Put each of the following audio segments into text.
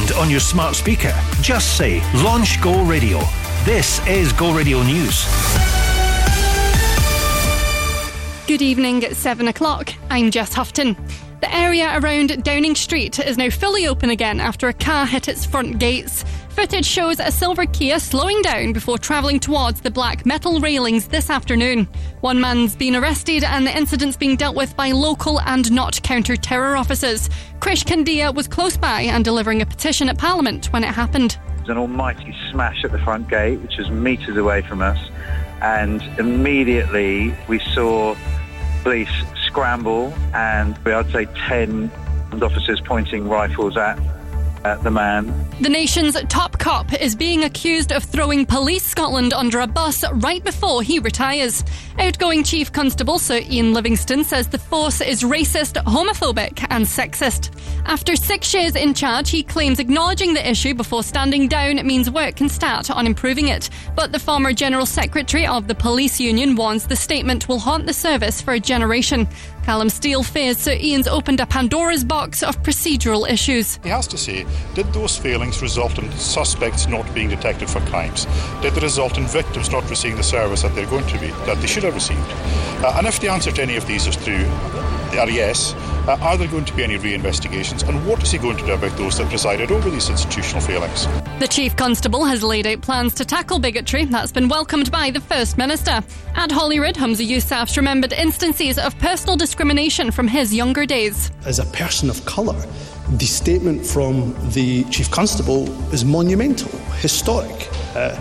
and on your smart speaker, just say Launch Go Radio. This is Go Radio News. Good evening at 7 o'clock. I'm Jess Houghton. The area around Downing Street is now fully open again after a car hit its front gates. Footage shows a silver Kia slowing down before travelling towards the black metal railings this afternoon. One man's been arrested and the incident's being dealt with by local and not counter terror officers. Krish Kandiah was close by and delivering a petition at Parliament when it happened. An almighty smash at the front gate, which was metres away from us, and immediately we saw police scramble and I'd say 10 officers pointing rifles at at the man. The nation's top cop is being accused of throwing Police Scotland under a bus right before he retires. Outgoing Chief Constable Sir Ian Livingstone says the force is racist, homophobic, and sexist. After six years in charge, he claims acknowledging the issue before standing down means work can start on improving it. But the former General Secretary of the Police Union warns the statement will haunt the service for a generation. Calum Steele fears Sir Ian's opened a Pandora's box of procedural issues. He has to say, did those failings result in suspects not being detected for crimes? Did they result in victims not receiving the service that they're going to be, that they should have received? Uh, and if the answer to any of these is true, are yes, uh, are there going to be any re-investigations? And what is he going to do about those that presided over these institutional failings? The Chief Constable has laid out plans to tackle bigotry. That's been welcomed by the First Minister. At Holyrood, Humza Yousaf's remembered instances of personal discrimination from his younger days. As a person of colour, the statement from the Chief Constable is monumental, historic. Uh,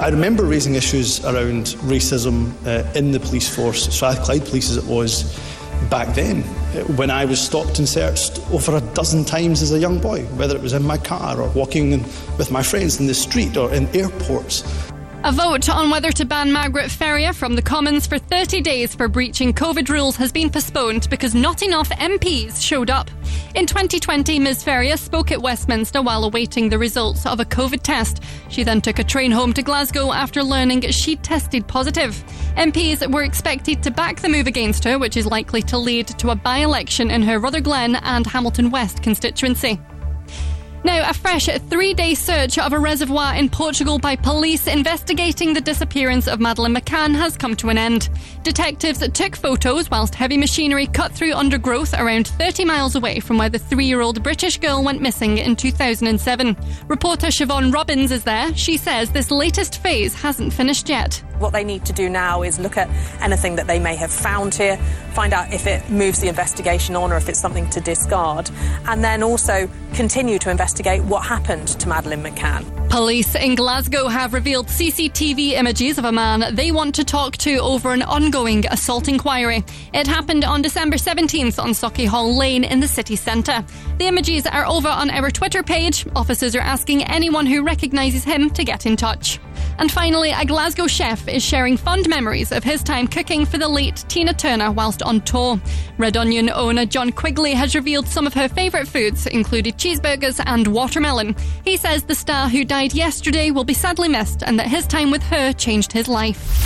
I remember raising issues around racism uh, in the police force, Strathclyde Police as it was back then, when I was stopped and searched over a dozen times as a young boy, whether it was in my car or walking with my friends in the street or in airports. A vote on whether to ban Margaret Ferrier from the Commons for 30 days for breaching COVID rules has been postponed because not enough MPs showed up. In 2020, Ms. Ferrier spoke at Westminster while awaiting the results of a COVID test. She then took a train home to Glasgow after learning she'd tested positive. MPs were expected to back the move against her, which is likely to lead to a by election in her Rutherglen and Hamilton West constituency. Now, a fresh three day search of a reservoir in Portugal by police investigating the disappearance of Madeleine McCann has come to an end. Detectives took photos whilst heavy machinery cut through undergrowth around 30 miles away from where the three year old British girl went missing in 2007. Reporter Siobhan Robbins is there. She says this latest phase hasn't finished yet. What they need to do now is look at anything that they may have found here, find out if it moves the investigation on or if it's something to discard, and then also continue to investigate what happened to Madeleine McCann. Police in Glasgow have revealed CCTV images of a man they want to talk to over an ongoing assault inquiry. It happened on December 17th on Sauchiehall Lane in the city centre. The images are over on our Twitter page. Officers are asking anyone who recognises him to get in touch. And finally, a Glasgow chef is sharing fond memories of his time cooking for the late Tina Turner whilst on tour. Red Onion owner John Quigley has revealed some of her favourite foods, included cheeseburgers and watermelon. He says the star who died yesterday will be sadly missed and that his time with her changed his life.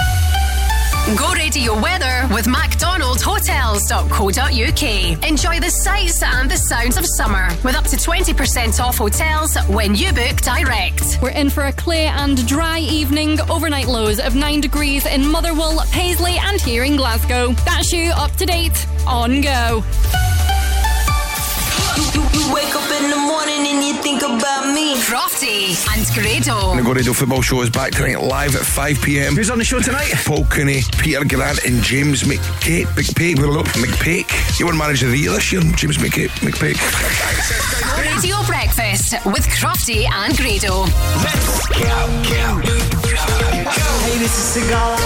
Go radio weather with MacDonaldHotels.co.uk. Enjoy the sights and the sounds of summer with up to 20% off hotels when you book direct. We're in for a clear and dry evening, overnight lows of 9 degrees in Motherwell, Paisley, and here in Glasgow. That's you up to date on Go. Crofty and Grado. The Go Radio Football Show is back tonight live at 5 pm. Who's on the show tonight? Paul Cooney, Peter Grant, and James McCake. McPake. McPake. You won Manager of the Year this year, James McCake. McPake. Radio Breakfast with Crofty and Grado. Let's go, go, go. Hey, this is Cigar.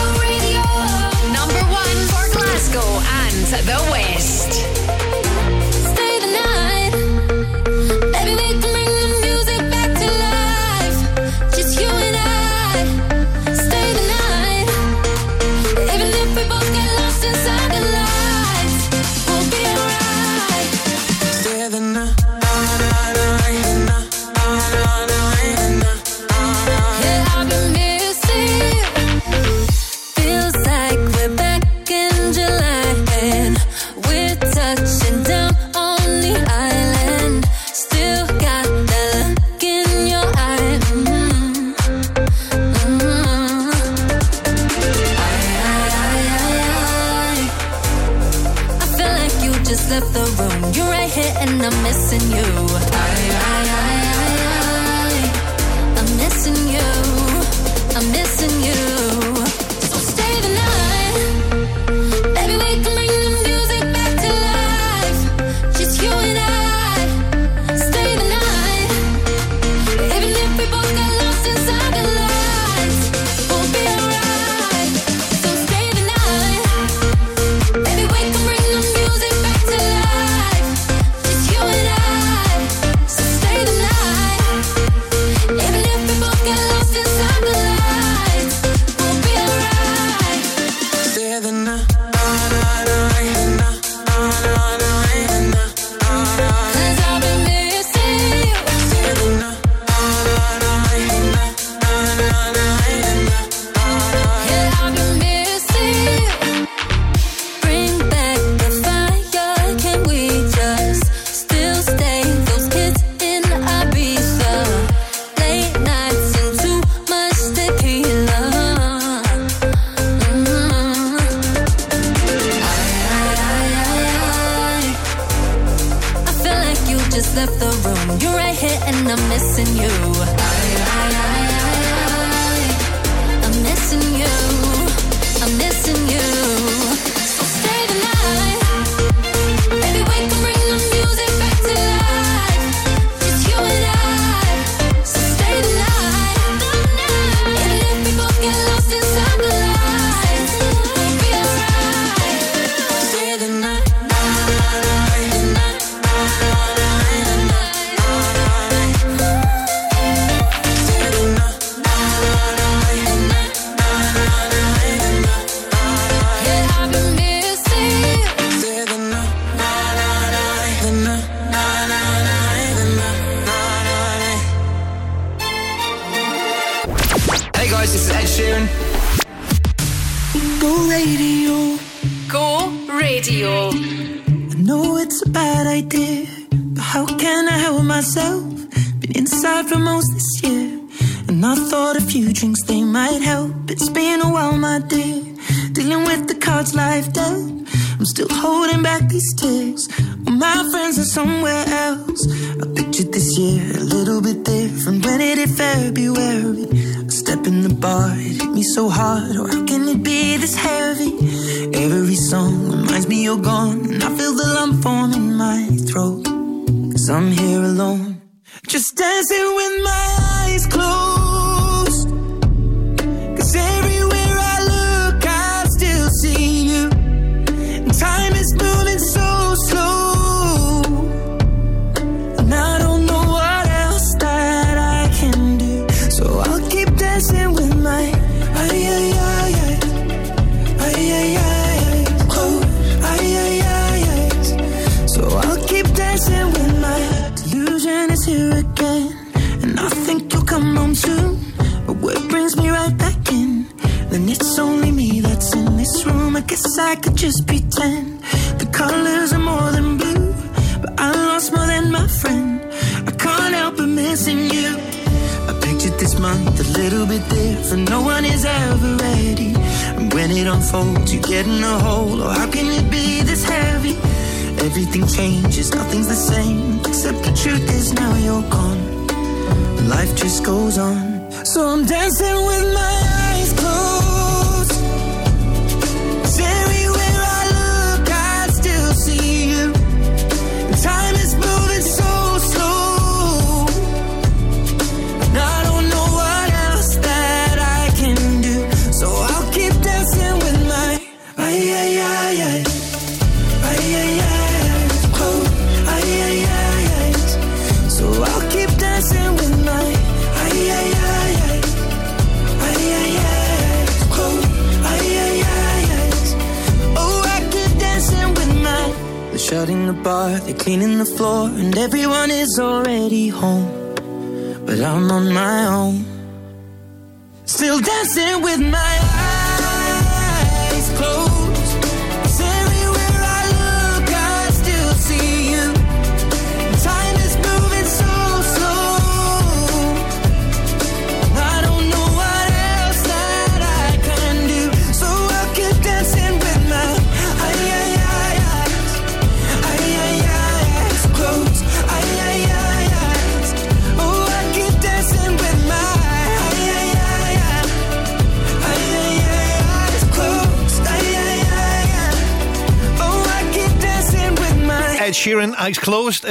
Number one for Glasgow and the West. I'm missing you.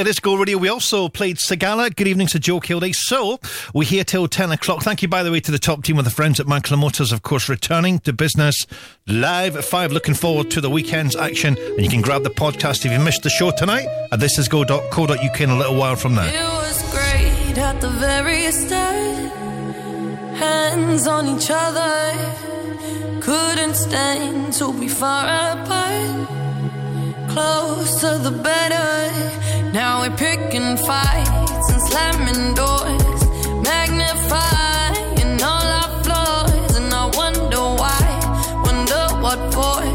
it is Go Radio. We also played Sigala. Good evening to Joe Kilday. So we're here till 10 o'clock. Thank you, by the way, to the top team of the friends at Mankla Motors, of course, returning to business live at 5. Looking forward to the weekend's action. And you can grab the podcast if you missed the show tonight at thisisgo.co.uk in a little while from now. It was great at the very start. Hands on each other. Couldn't stand to be far apart. Close to the better now we're picking fights and slamming doors, magnifying all our flaws, and I wonder why, wonder what for.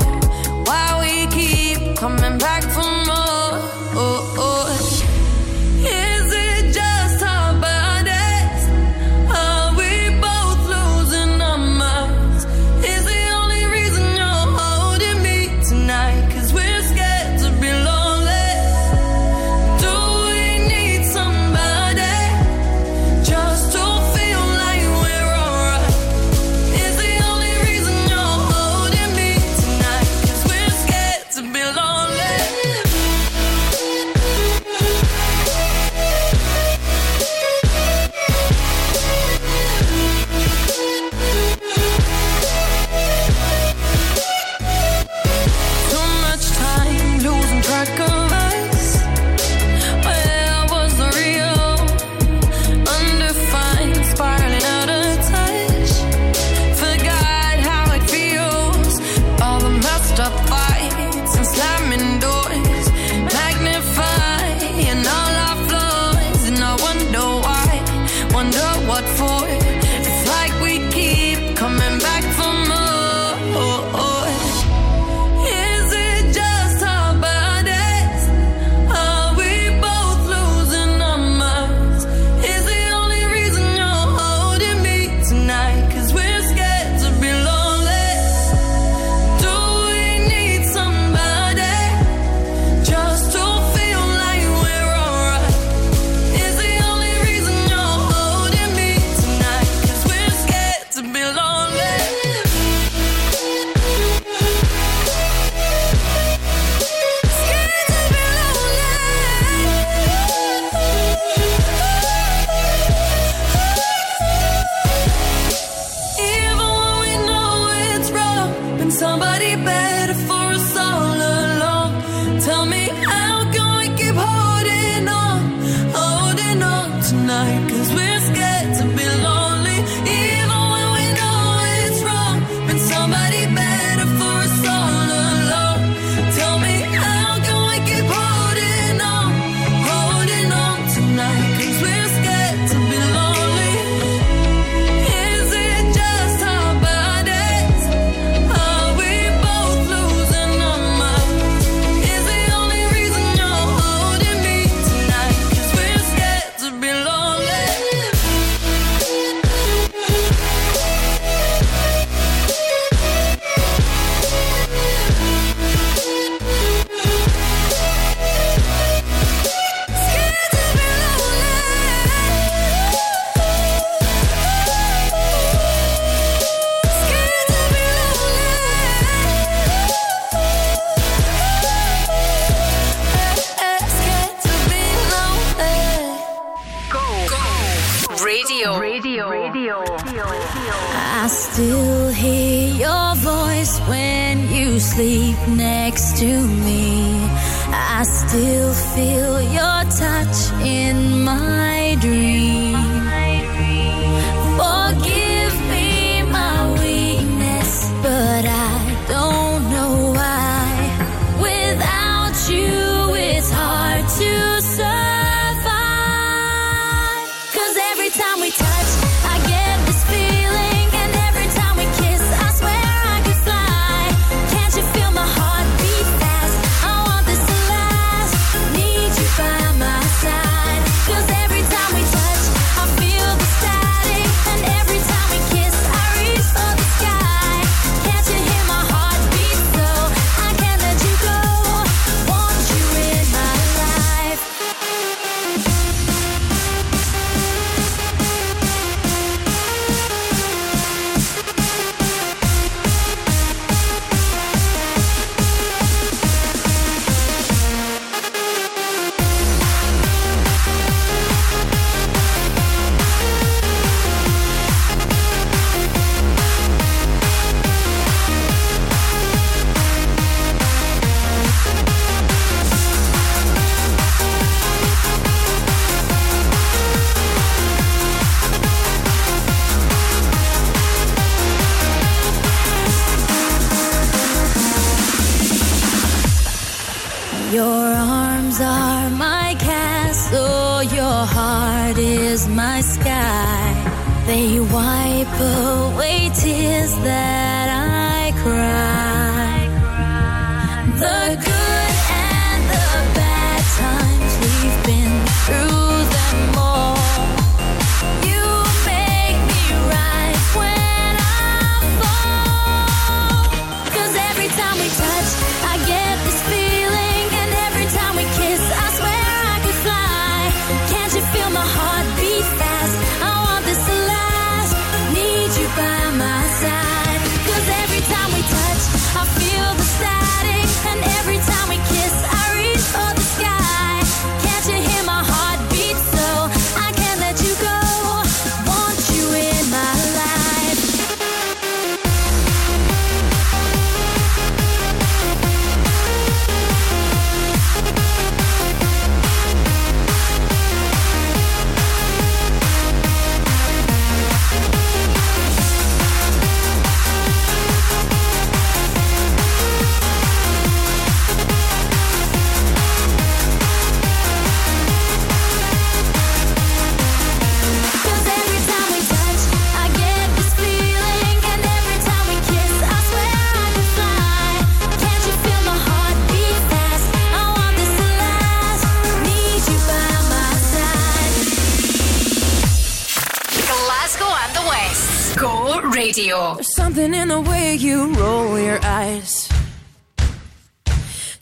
You roll your eyes.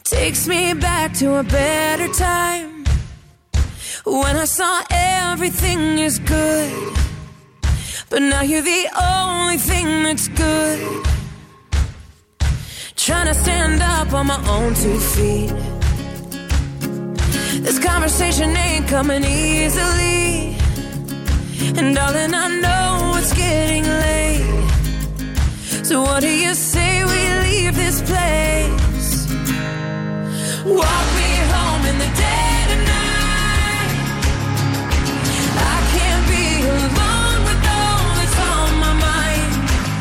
Takes me back to a better time. When I saw everything is good. But now you're the only thing that's good. Trying to stand up on my own two feet. This conversation ain't coming easily. And darling, I know it's getting late. So what do you say we leave this place? Walk me home in the dead of night. I can't be alone with all that's on my mind.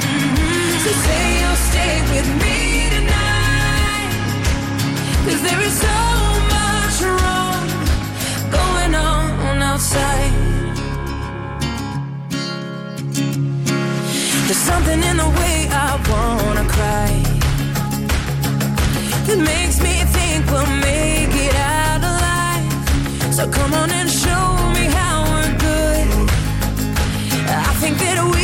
Mhm. So say you'll stay with me tonight. Cause there is so much wrong going on outside. There's something in the way I wanna cry that makes me think we'll make it out alive. So come on and show me how we're good. I think that we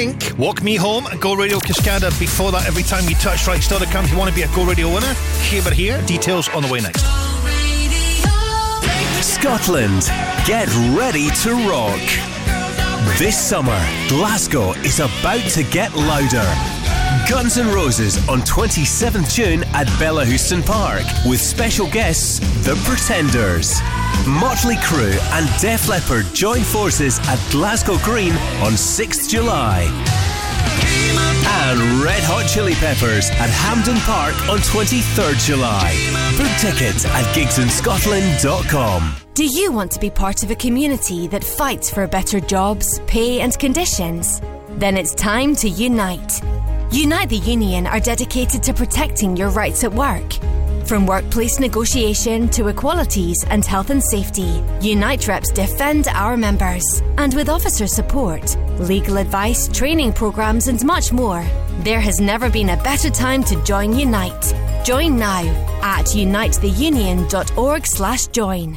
Pink, Walk Me Home, and Go Radio Cascada. Before that, every time you touch right, still to come. If you want to be a Go Radio winner, but here. Details on the way next. Scotland, get ready to rock. This summer, Glasgow is about to get louder. Guns N' Roses on 27th June at Bellahouston Park with special guests The Pretenders. Motley Crue and Def Leppard join forces at Glasgow Green on 6th July. And Red Hot Chili Peppers at Hampden Park on 23rd July. Book tickets at gigsinscotland.com. Do you want to be part of a community that fights for better jobs, pay, and conditions? Then it's time to unite. Unite the Union are dedicated to protecting your rights at work. From workplace negotiation to equalities and health and safety, Unite reps defend our members. And with officer support, legal advice, training programs, and much more, there has never been a better time to join Unite. Join now at unitetheunion.org/join.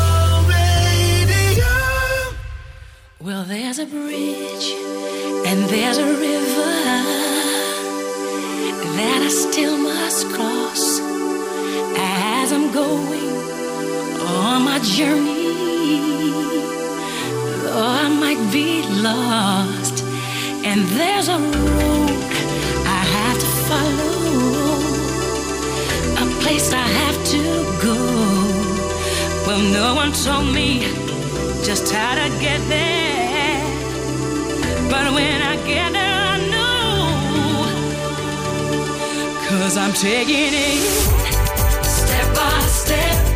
Well, there's a bridge and there's a river that I still must cross as I'm going on my journey. Though I might be lost, and there's a road I have to follow, a place I have to go. Well, no one told me just how to get there. But when I get there, I know. Cause I'm taking it step by step.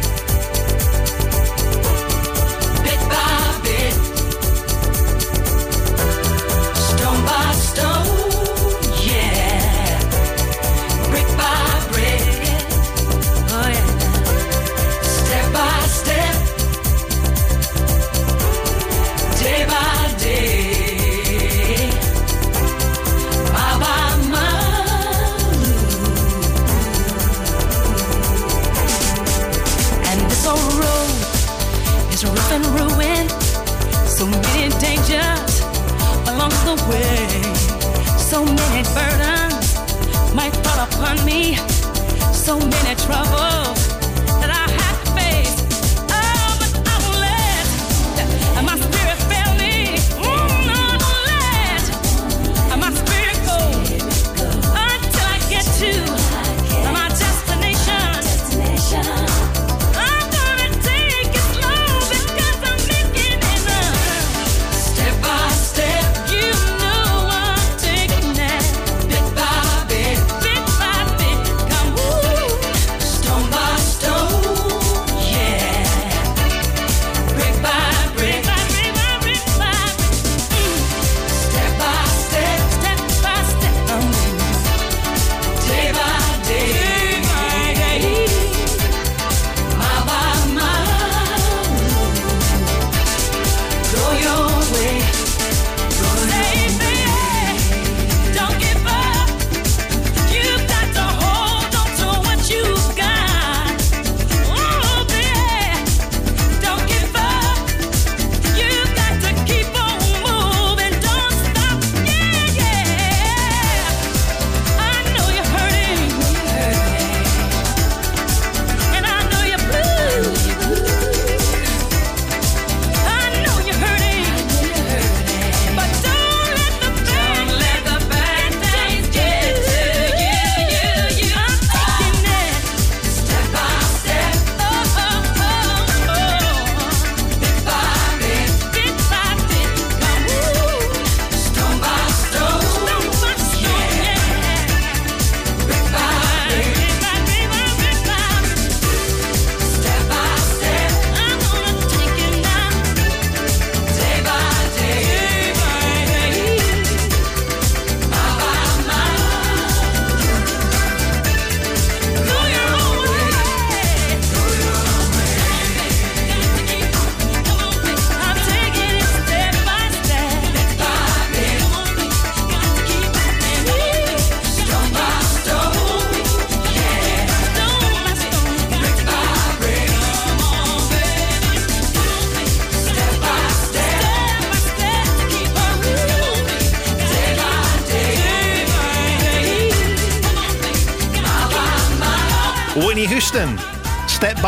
strangers along the way. So many burdens might fall upon me, so many troubles.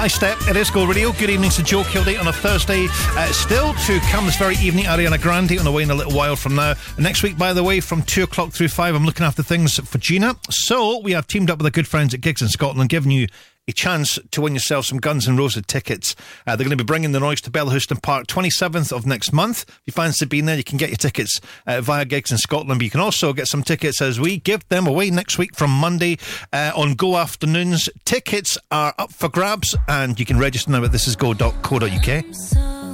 Step. It is Good Radio. Good evening to Joe Kilday on a Thursday. Uh, still to come this very evening, Ariana Grande on the way in a little while from now. Next week, by the way, from 2 o'clock through 5, I'm looking after things for Gina. So we have teamed up with our good friends at Gigs in Scotland, giving you a chance to win yourself some Guns N' Roses tickets. Uh, they're going to be bringing the noise to Bellahouston Park 27th of next month. If you fancy being there, you can get your tickets uh, via gigs in Scotland, but you can also get some tickets as we give them away next week from Monday uh, on Go Afternoons. Tickets are up for grabs and you can register now at thisisgo.co.uk. I'm so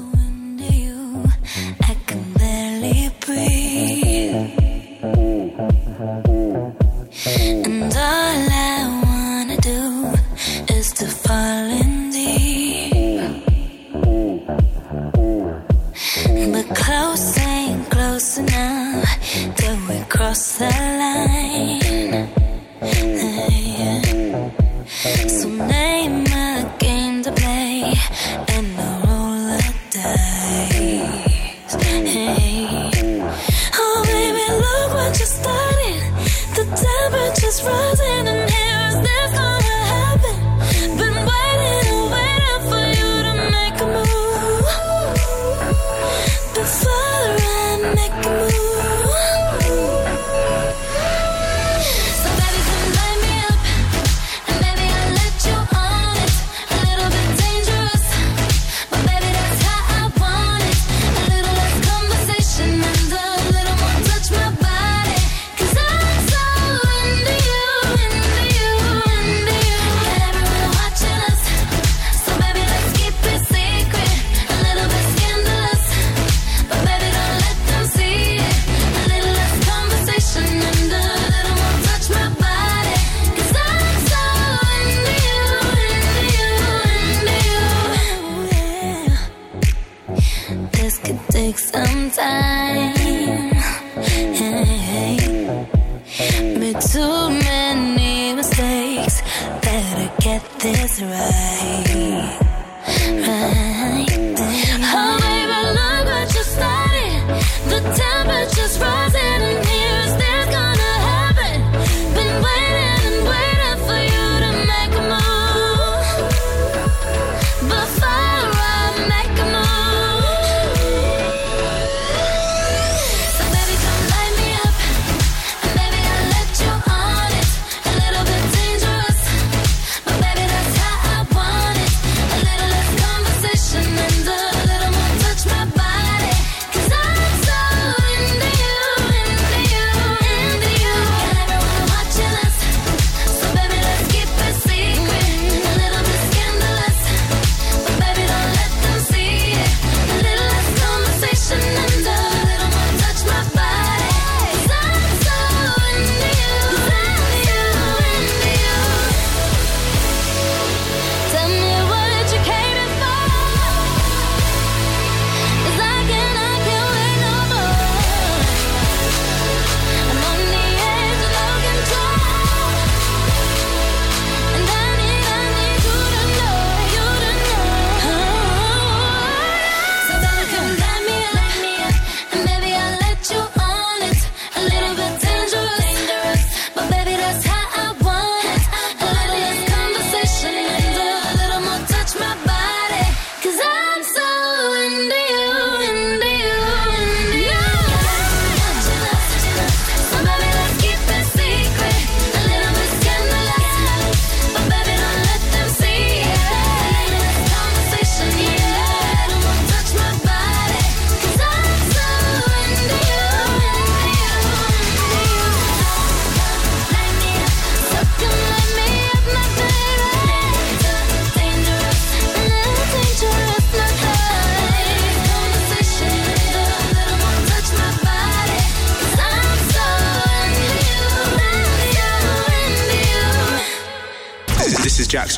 closer now. Till we cross the line.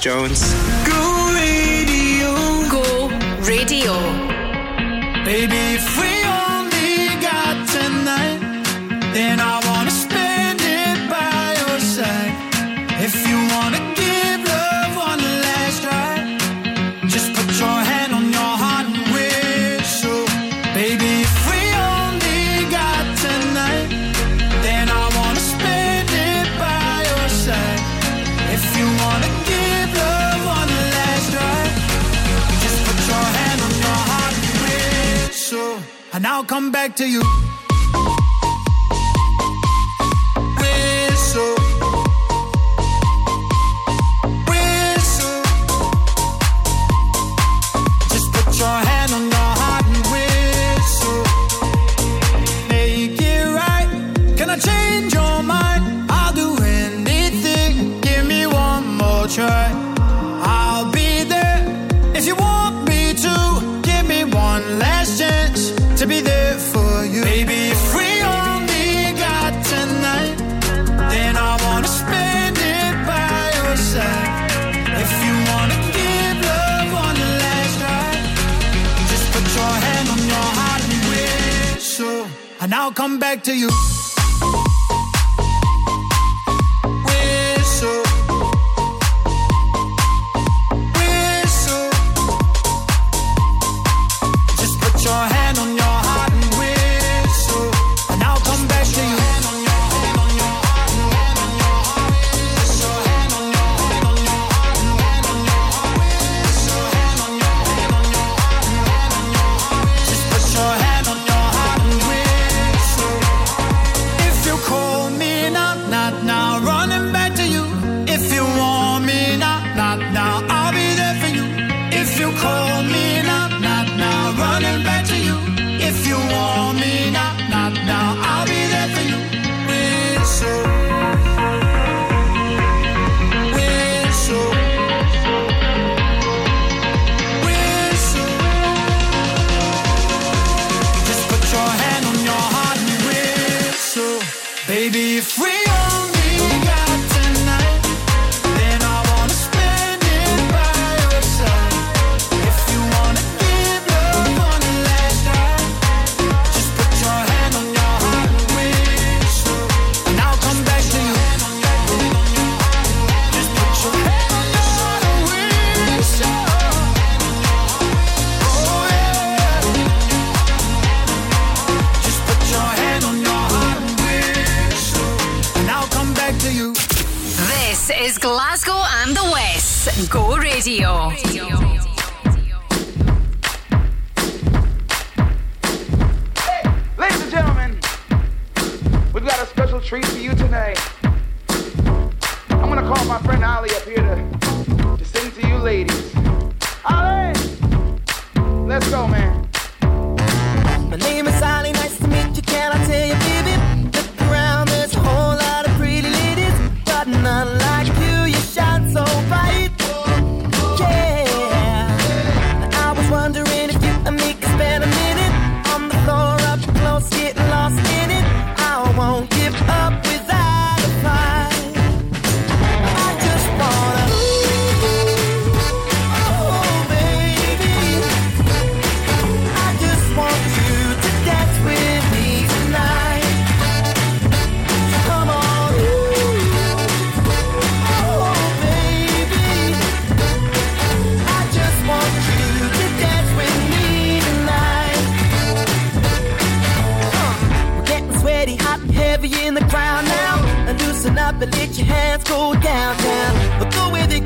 Jones.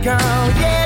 Girl. Yeah,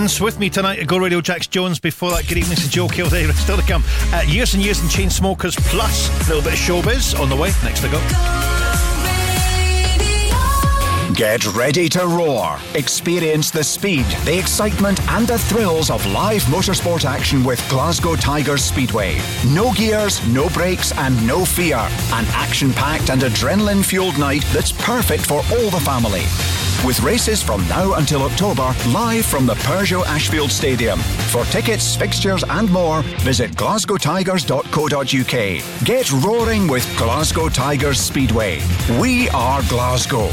With me tonight at Go Radio Jax Jones. Before that, good evening to Joe Kilday. Still to come. Uh, years and years in Chainsmokers plus a little bit of showbiz on the way. Next to go. Get ready to roar. Experience the speed, the excitement, and the thrills of live motorsport action with Glasgow Tigers Speedway. No gears, no brakes, and no fear. An action packed and adrenaline fueled night that's perfect for all the family. With races from now until October, live from the Peugeot Ashfield Stadium. For tickets, fixtures, and more, visit glasgowtigers.co.uk. Get roaring with Glasgow Tigers Speedway. We are Glasgow.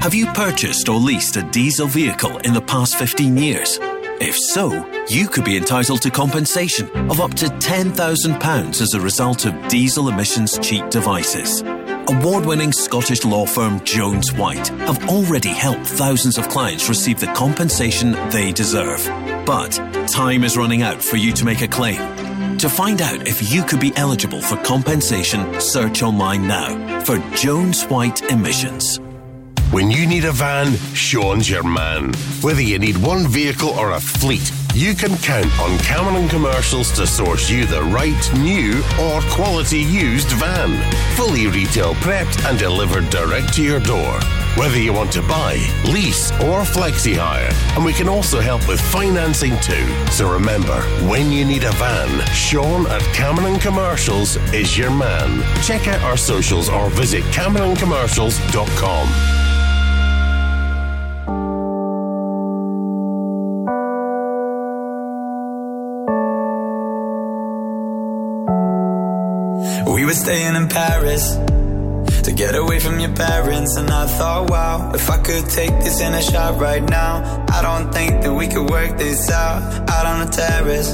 Have you purchased or leased a diesel vehicle in the past 15 years? If so, you could be entitled to compensation of up to £10,000 as a result of diesel emissions cheat devices. Award winning Scottish law firm Jones Whyte have already helped thousands of clients receive the compensation they deserve. But time is running out for you to make a claim. To find out if you could be eligible for compensation, search online now for Jones Whyte Emissions. When you need a van, Sean's your man. Whether you need one vehicle or a fleet, you can count on Cameron Commercials to source you the right new or quality used van. Fully retail prepped and delivered direct to your door. whether you want to buy, lease, or flexi hire. And we can also help with financing too. So remember, when you need a van, Sean at Cameron Commercials is your man. Check out our socials or visit CameronCommercials.com. We were staying in Paris to get away from your parents, and I thought, wow, if I could take this in a shot right now, I don't think that we could work this out out on the terrace.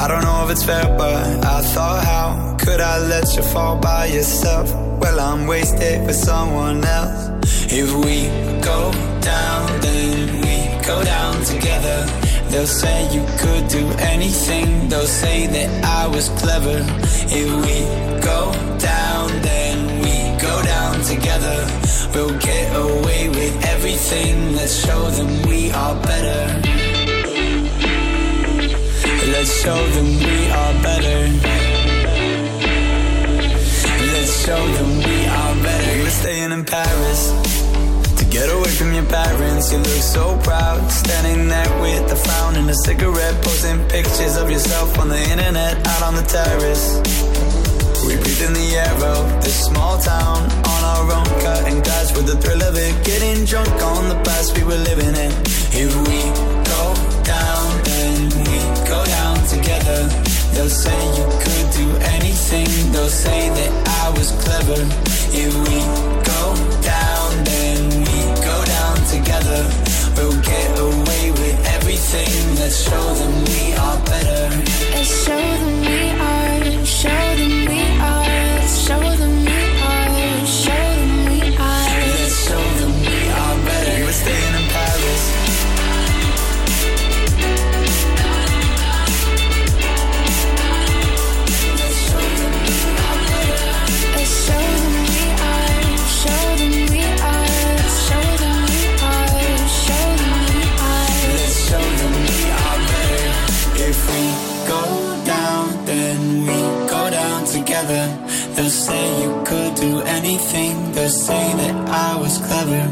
I don't know if it's fair, but I thought, how could I let you fall by yourself? Well, I'm wasted with someone else. If we go down, then we go down together. They'll say you could do anything. They'll say that I was clever. If we go down, then we go down together. We'll get away with everything. Let's show them we are better. Let's show them we are better. Let's show them we are better. Were staying in Paris. To get away from your parents, you look so proud. Standing there with a posting pictures of yourself on the internet, out on the terrace. We breathe in the air of this small town on our own, cutting glass with the thrill of it. Getting drunk on the past we were living in. If we go down, then we go down together. They'll say you could do anything. They'll say that I was clever. If we go down, then we go down together. We'll get away everything. Let's show them we are better. Let's show them we are, show them we are, show them we They'll say that I was clever.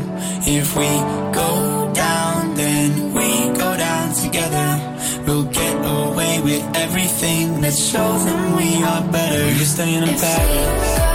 If we go down, then we go down together. We'll get away with everything. Let's show them we are better. You're staying in Paris.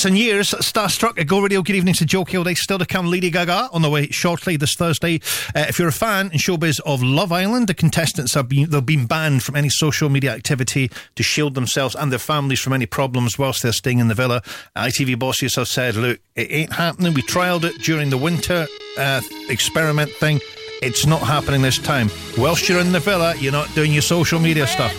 years and years, Starstruck a Go Radio. Good evening to Joe Kilday. Still to come, Lady Gaga on the way shortly this Thursday. Uh, if you're a fan in showbiz of Love Island, the contestants have been, they've been banned from any social media activity to shield themselves and their families from any problems whilst they're staying in the villa. ITV bosses have said, look, it ain't happening. We trialled it during the winter uh, experiment thing. It's not happening this time. Whilst you're in the villa, you're not doing your social media stuff.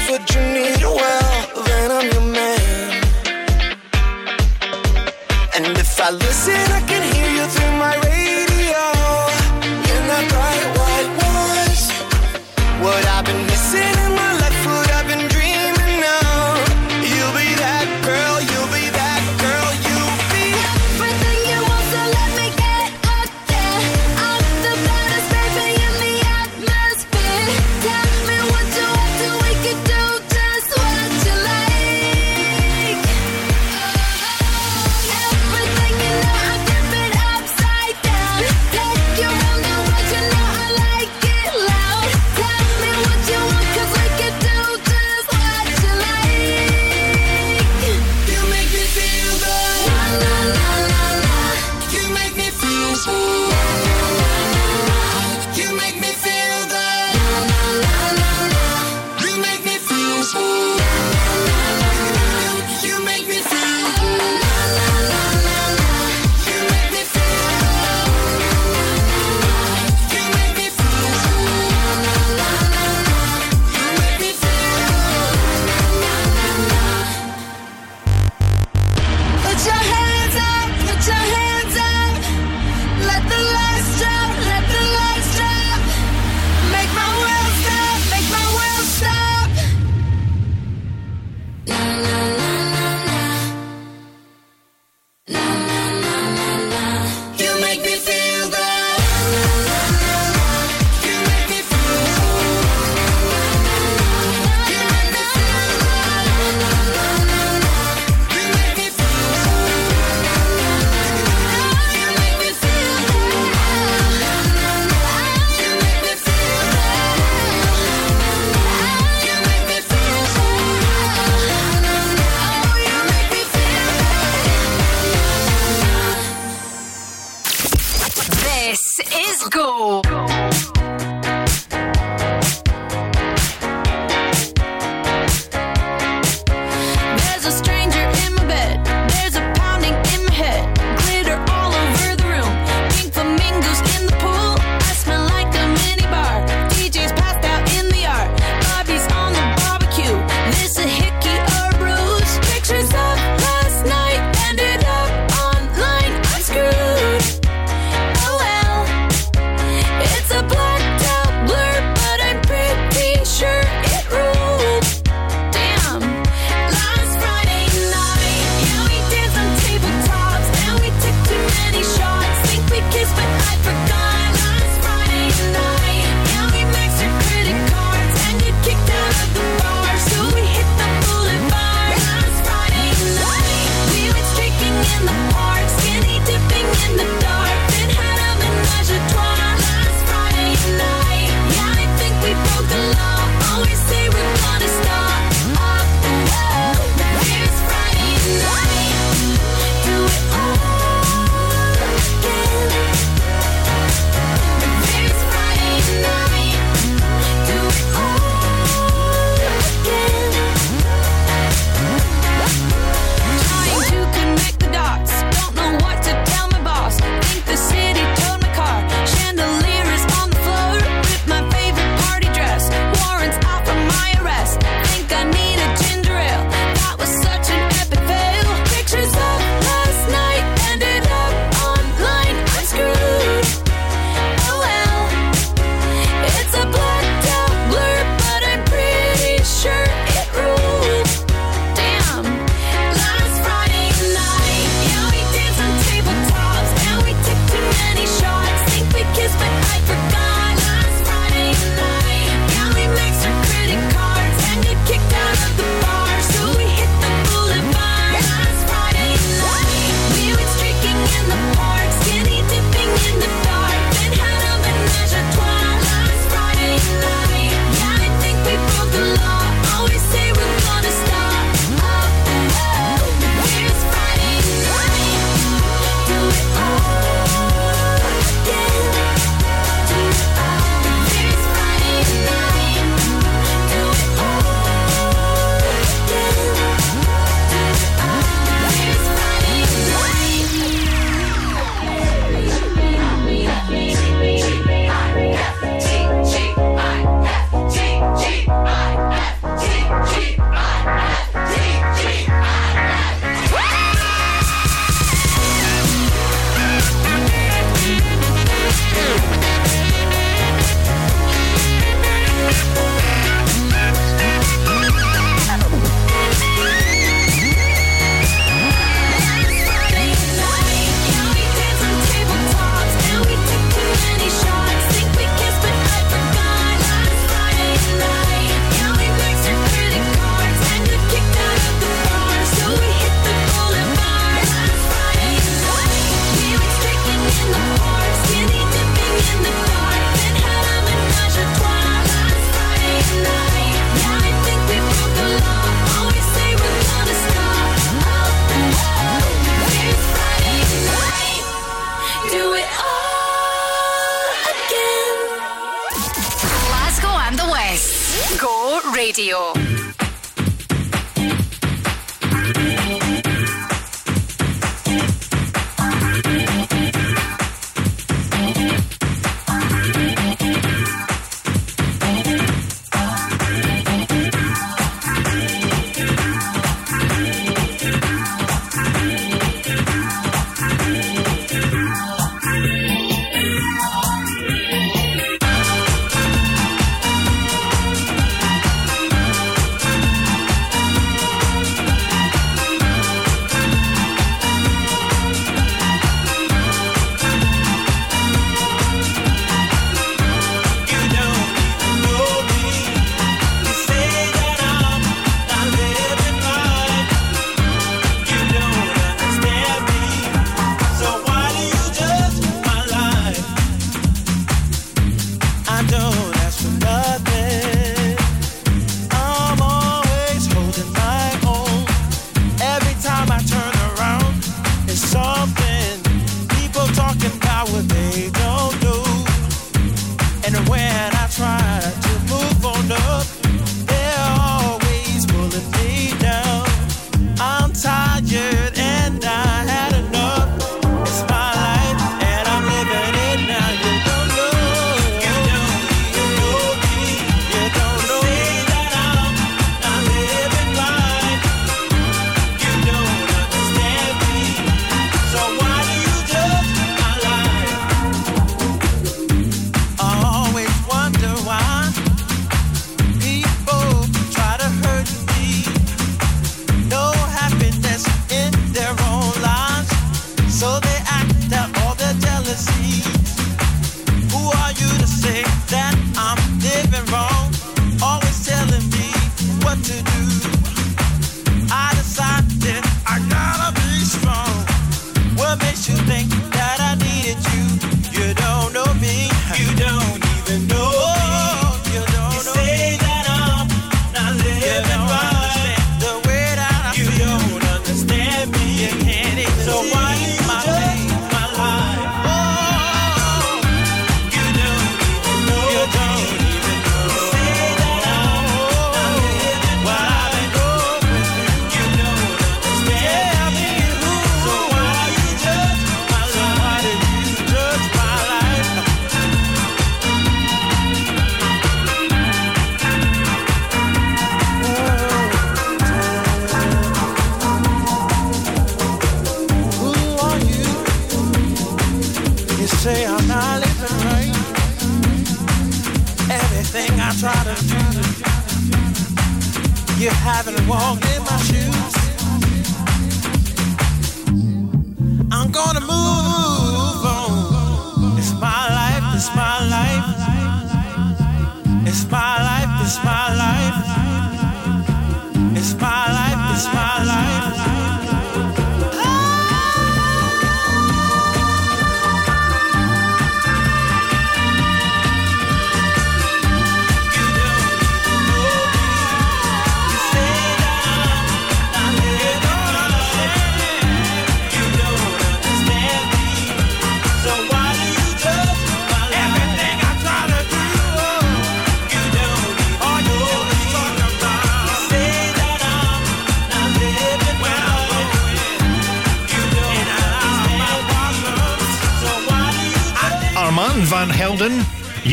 Knows what you need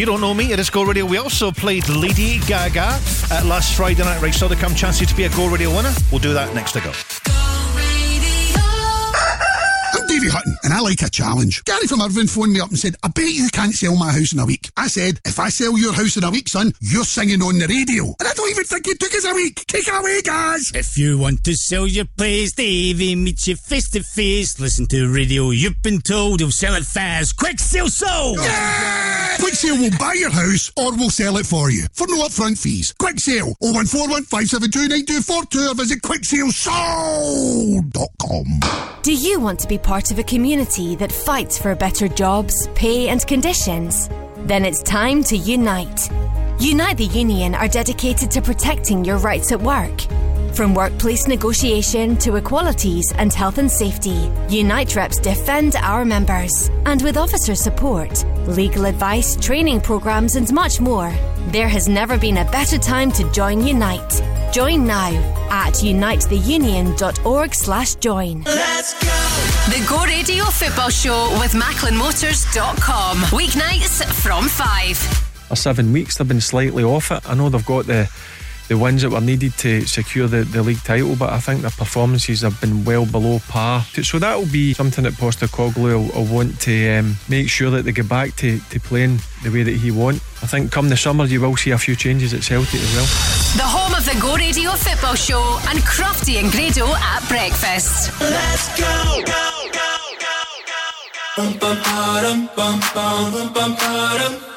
don't know me. It is Go Radio. We also played Lady Gaga at last Friday night. Right, so there come chance you to be a Go Radio winner. We'll do that next to go. I'm Davy Hutton, and I like a challenge. Gary from Irvine phoned me up and said, I bet you can't sell my house in a week. I said, if I sell your house in a week, son, you're singing on the radio. And even think it took us a week. Take it away, guys. If you want to sell your place, Davey meets you face to face. Listen to radio. You've been told he'll sell it fast. Quick sale sold! Yeah! Quick Sale will buy your house or we'll sell it for you for no upfront fees. Quick Sale 0141 572 9242 or visit quicksalesold.com. Do you want to be part of a community that fights for better jobs, pay, and conditions? Then it's time to unite. Unite the Union are dedicated to protecting your rights at work. From workplace negotiation to equalities and health and safety, Unite reps defend our members. And with officer support, legal advice, training programs, and much more, there has never been a better time to join Unite. Join now at unitetheunion.org slash join. The Go Radio Football Show with MacklinMotors.com. Weeknights from 5. Or seven weeks. They've been slightly off it. I know they've got the the wins that were needed to secure the, the league title, but I think their performances have been well below par. So that will be something that Postecoglou will, will want to um, make sure that they get back to, to playing the way that he wants. I think come the summer you will see a few changes at Celtic as well. The home of the Go Radio Football Show and Crofty and Grado at breakfast. Let's go, go, go, Bum, bum, ba-dum,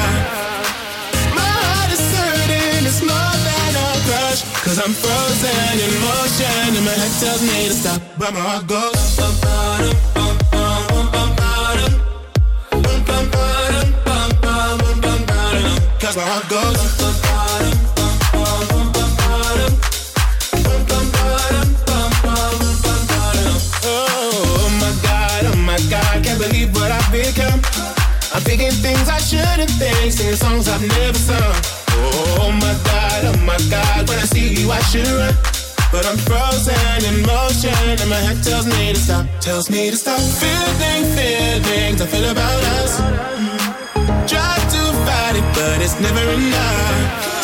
In motion, and my head tells me to stop. But my heart goes. bum, bum, bum, bum, bum. Bum, bum, bum, bum, bum, bum. Cause my heart goes. bum, bum, bum, bum, bum, ba-dum. Bum, bum, ba-dum, bum, bum, bum, bum, ba-dum. Oh my God, oh my God, can't believe what I've become. I'm thinking things I shouldn't think, singing songs I've never sung. Oh my God, oh my God, when I see you I should run. But I'm frozen in motion and my head tells me to stop, tells me to stop. Feeling feelings I feel about us. Try to fight it, but it's never enough.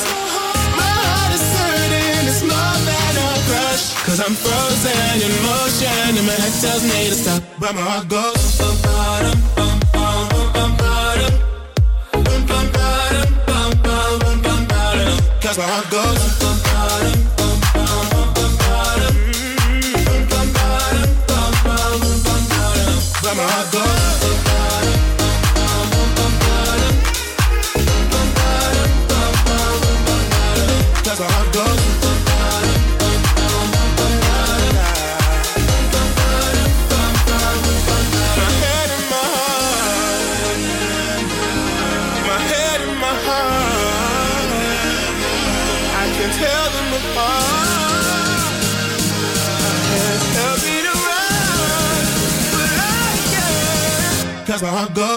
My heart is hurting, it's more than a crush. Cause I'm frozen in motion and my head tells me to stop. But my heart goes bum, ba-dum, bum, bum, bum, bum, ba-dum. Bum, bum, ba-dum, bum, bum, bum, bum, ba-dum. Cause my heart goes bum, ba-dum, can't. Cause my heart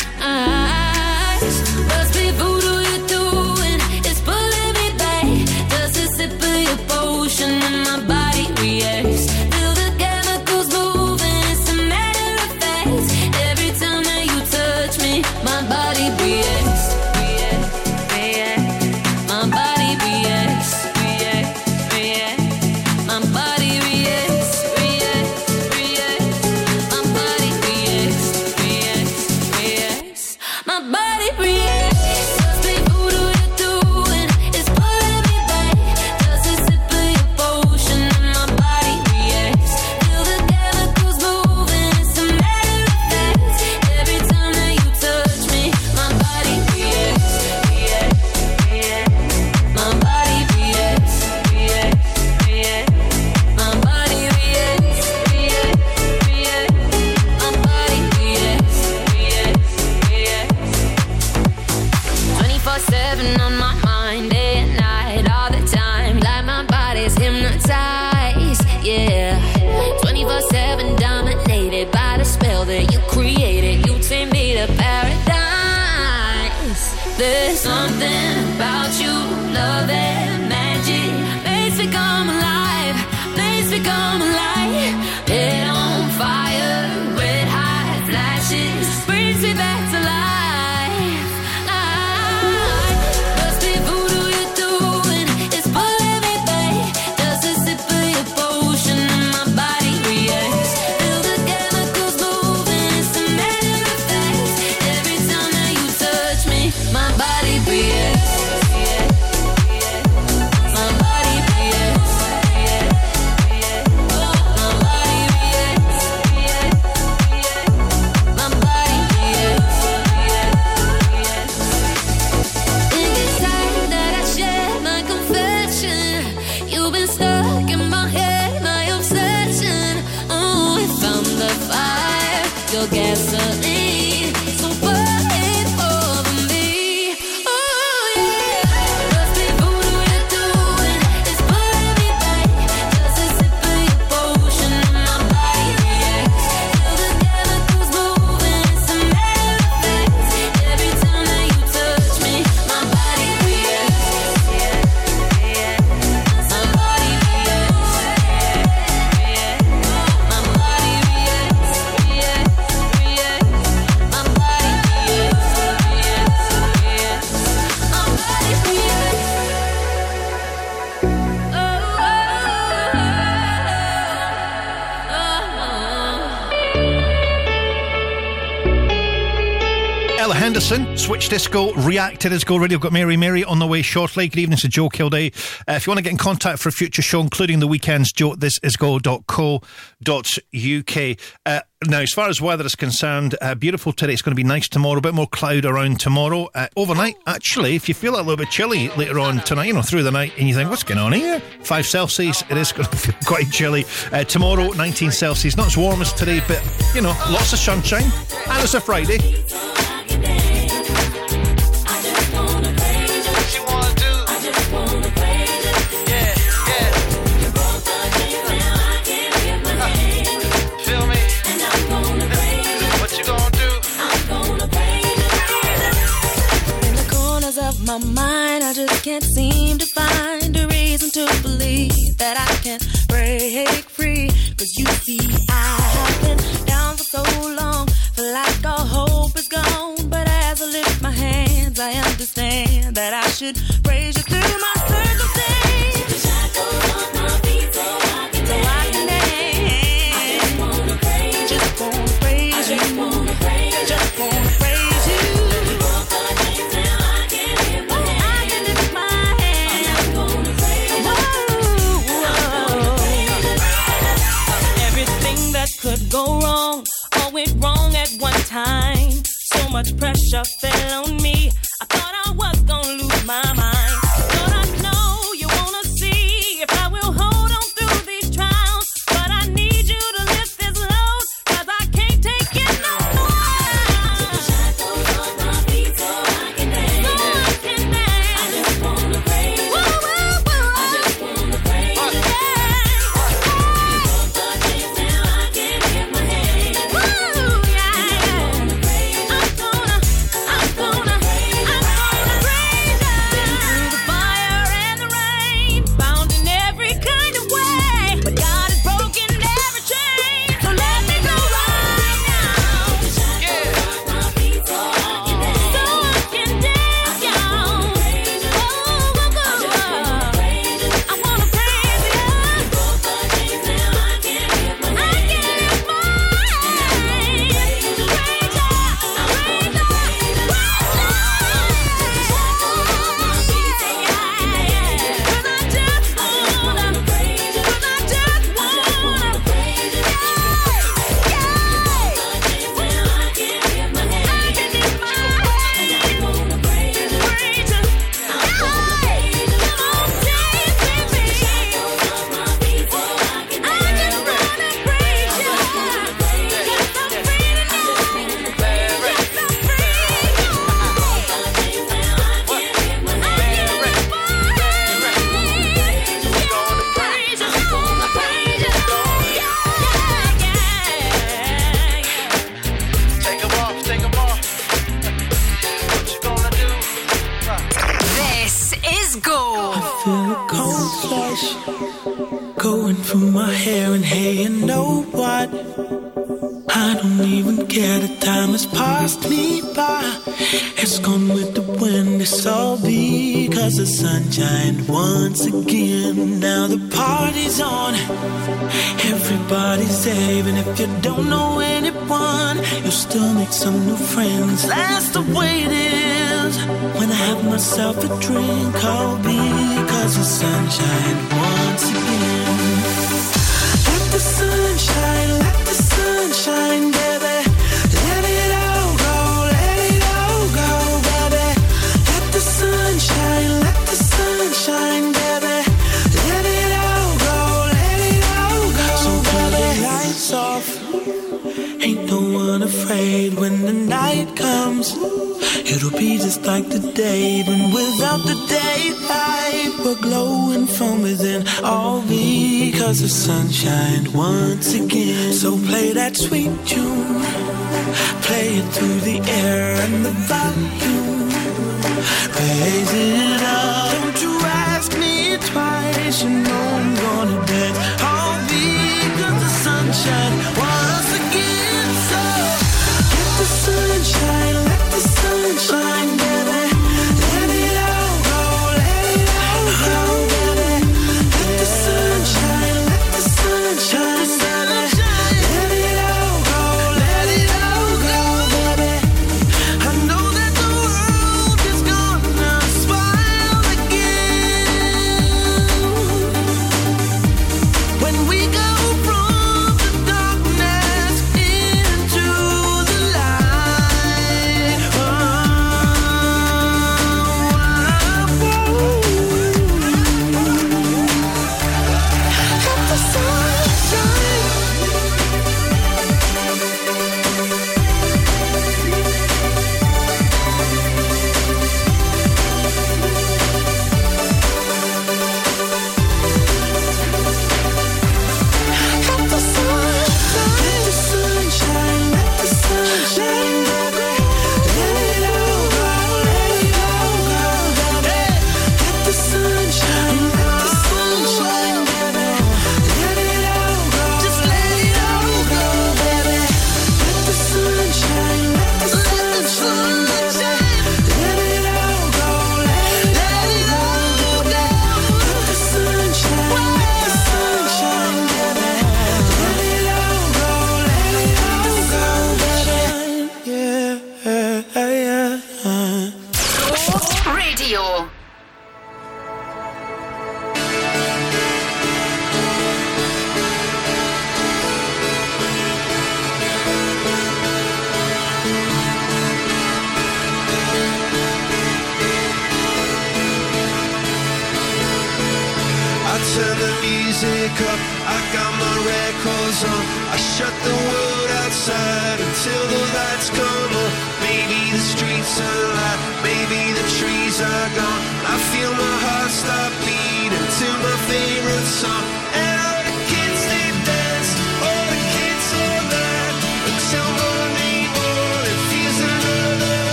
Disco, React to Disco Radio. We've got Mary Mary on the way shortly. Good evening to Joe Kilday. Uh, if you want to get in contact for a future show, including the weekends, joe at thisisgo.co.uk. Uh, now, as far as weather is concerned, uh, beautiful today. It's going to be nice tomorrow. A bit more cloud around tomorrow. Uh, overnight, actually, if you feel a little bit chilly later on tonight, you know, through the night, and you think, what's going on here? Five Celsius. It is going to feel quite chilly. Uh, tomorrow, 19 Celsius. Not as warm as today, but, you know, lots of sunshine. And it's a Friday. I just can't seem to find a reason to believe that I can break free. Cause you see, I have been down for so long, feel like all hope is gone. But as I lift my hands, I understand that I should praise go wrong, all went wrong at one time. So much pressure fell on me. I thought I was gonna lose my mind. Sunshine once again. Now the party's on. Everybody's even if you don't know anyone. You'll still make some new friends. That's the way it is. When I have myself a drink, I'll be because the sunshine once again. just like the day. Even without the daylight, we're glowing from within. All because of sunshine once again. So play that sweet tune, play it through the air and the volume. Raise it up.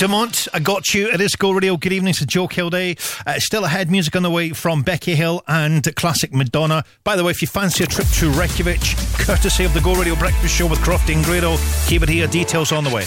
Dumont, I got you. It is Go Radio. Good evening to Joe Kilday. Uh, still ahead, music on the way from Becky Hill and classic Madonna. By the way, if you fancy a trip to Reykjavik, courtesy of the Go Radio Breakfast Show with Crofty and Grado, keep it here. Details on the way.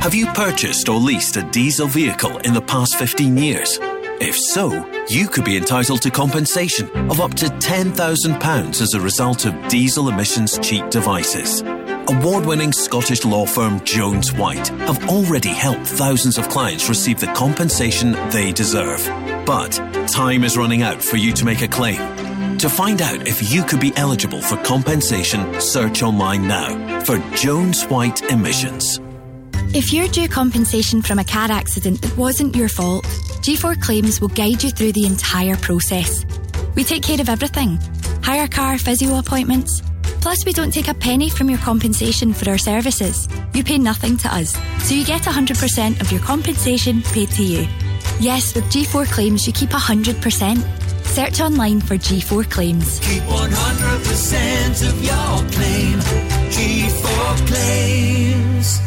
Have you purchased or leased a diesel vehicle in the past 15 years? If so, you could be entitled to compensation of up to £10,000 as a result of diesel emissions cheat devices. Award winning Scottish law firm Jones Whyte have already helped thousands of clients receive the compensation they deserve. But time is running out for you to make a claim. To find out if you could be eligible for compensation, search online now for Jones Whyte Emissions. If you're due compensation from a car accident that wasn't your fault, G4 Claims will guide you through the entire process. We take care of everything hire car, physio appointments. Plus, we don't take a penny from your compensation for our services. You pay nothing to us, so you get 100% of your compensation paid to you. Yes, with G4 Claims, you keep 100%. Search online for G4 Claims. Keep 100% of your claim. G4 claims.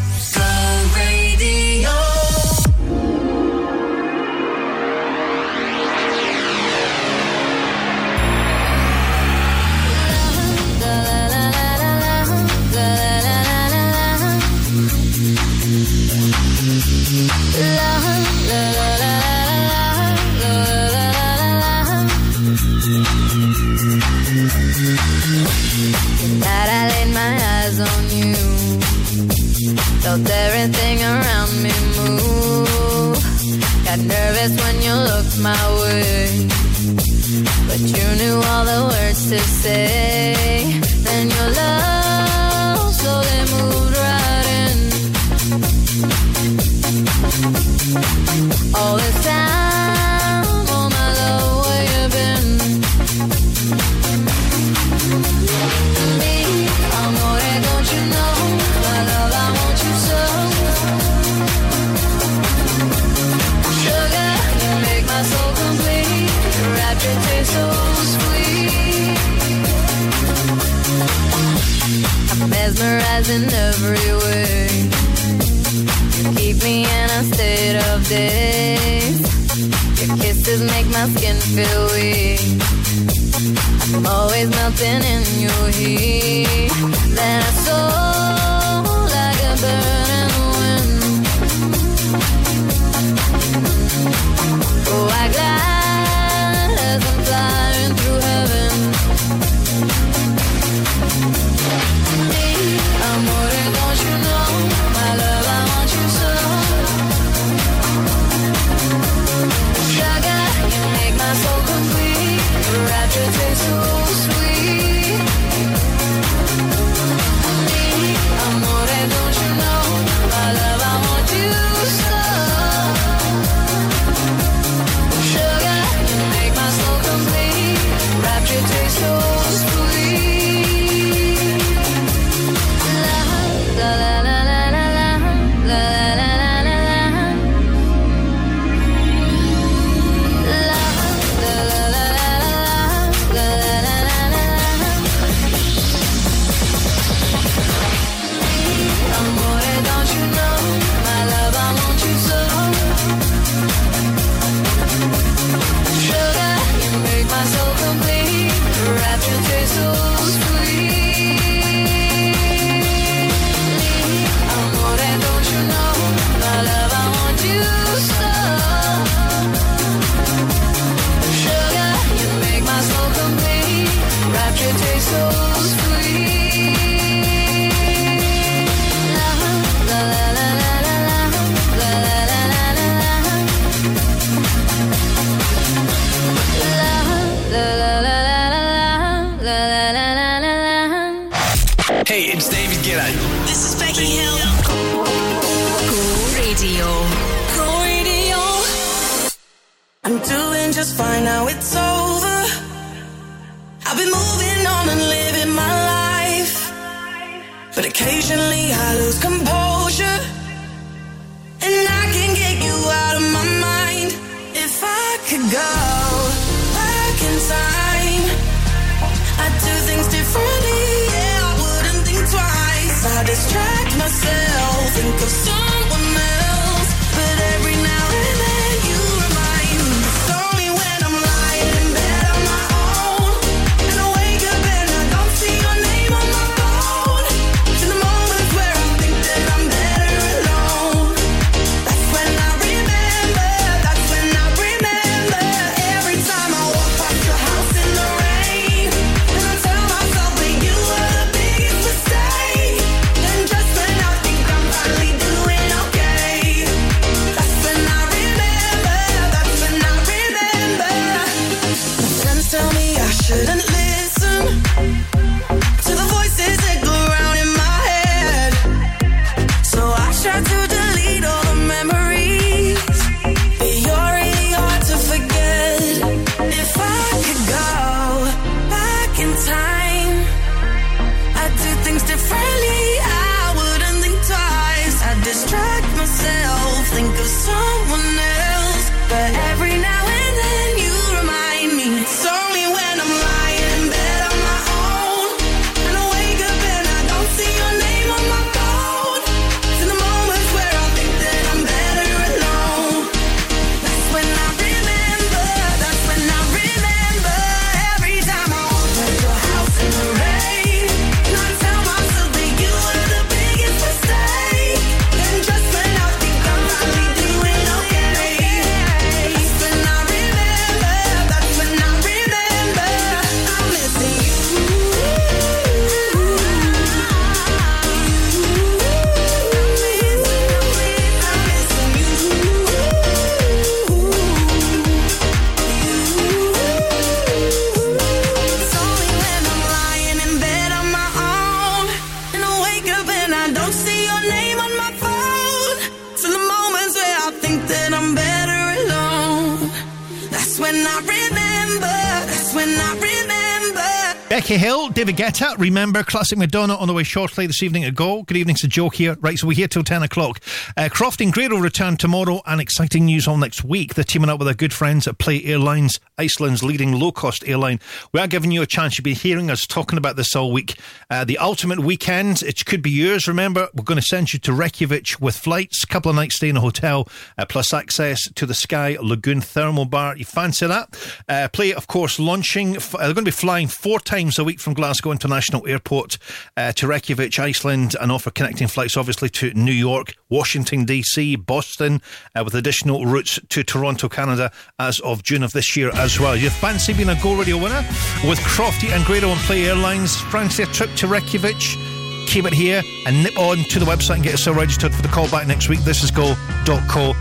To say. Then your love slowly moved. All this time, my love, where you been? Me, don't you know? My love, I want you so. Sugar, you make my soul complete. So sweet. I'm mesmerized in every feel Remember, Classic Madonna on the way shortly this evening at Go. Good evening, it's a joke here. Right, so we're here till 10 o'clock. Uh, Croft and Grey will return tomorrow and exciting news all next week. They're teaming up with their good friends at Play Airlines, Iceland's leading low cost airline. We are giving you a chance. You've been hearing us talking about this all week uh, the ultimate weekend, it could be yours. Remember, we're going to send you to Reykjavik with flights, a couple of nights stay in a hotel, uh, plus access to the Sky Lagoon Thermal Bar. You fancy that? Uh, play, of course, launching. F- uh, they're going to be flying four times a week from Glasgow International Airport uh, to Reykjavik, Iceland, and offer connecting flights, obviously, to New York, Washington, D.C., Boston, uh, with additional routes to Toronto, Canada, as of June of this year as well. You fancy being a Go Radio winner? With Crofty and Grado on Play Airlines, fancy a trip to Reykjavik? Keep it here and nip on to the website and get yourself registered for the call back next week. This is go.co.uk,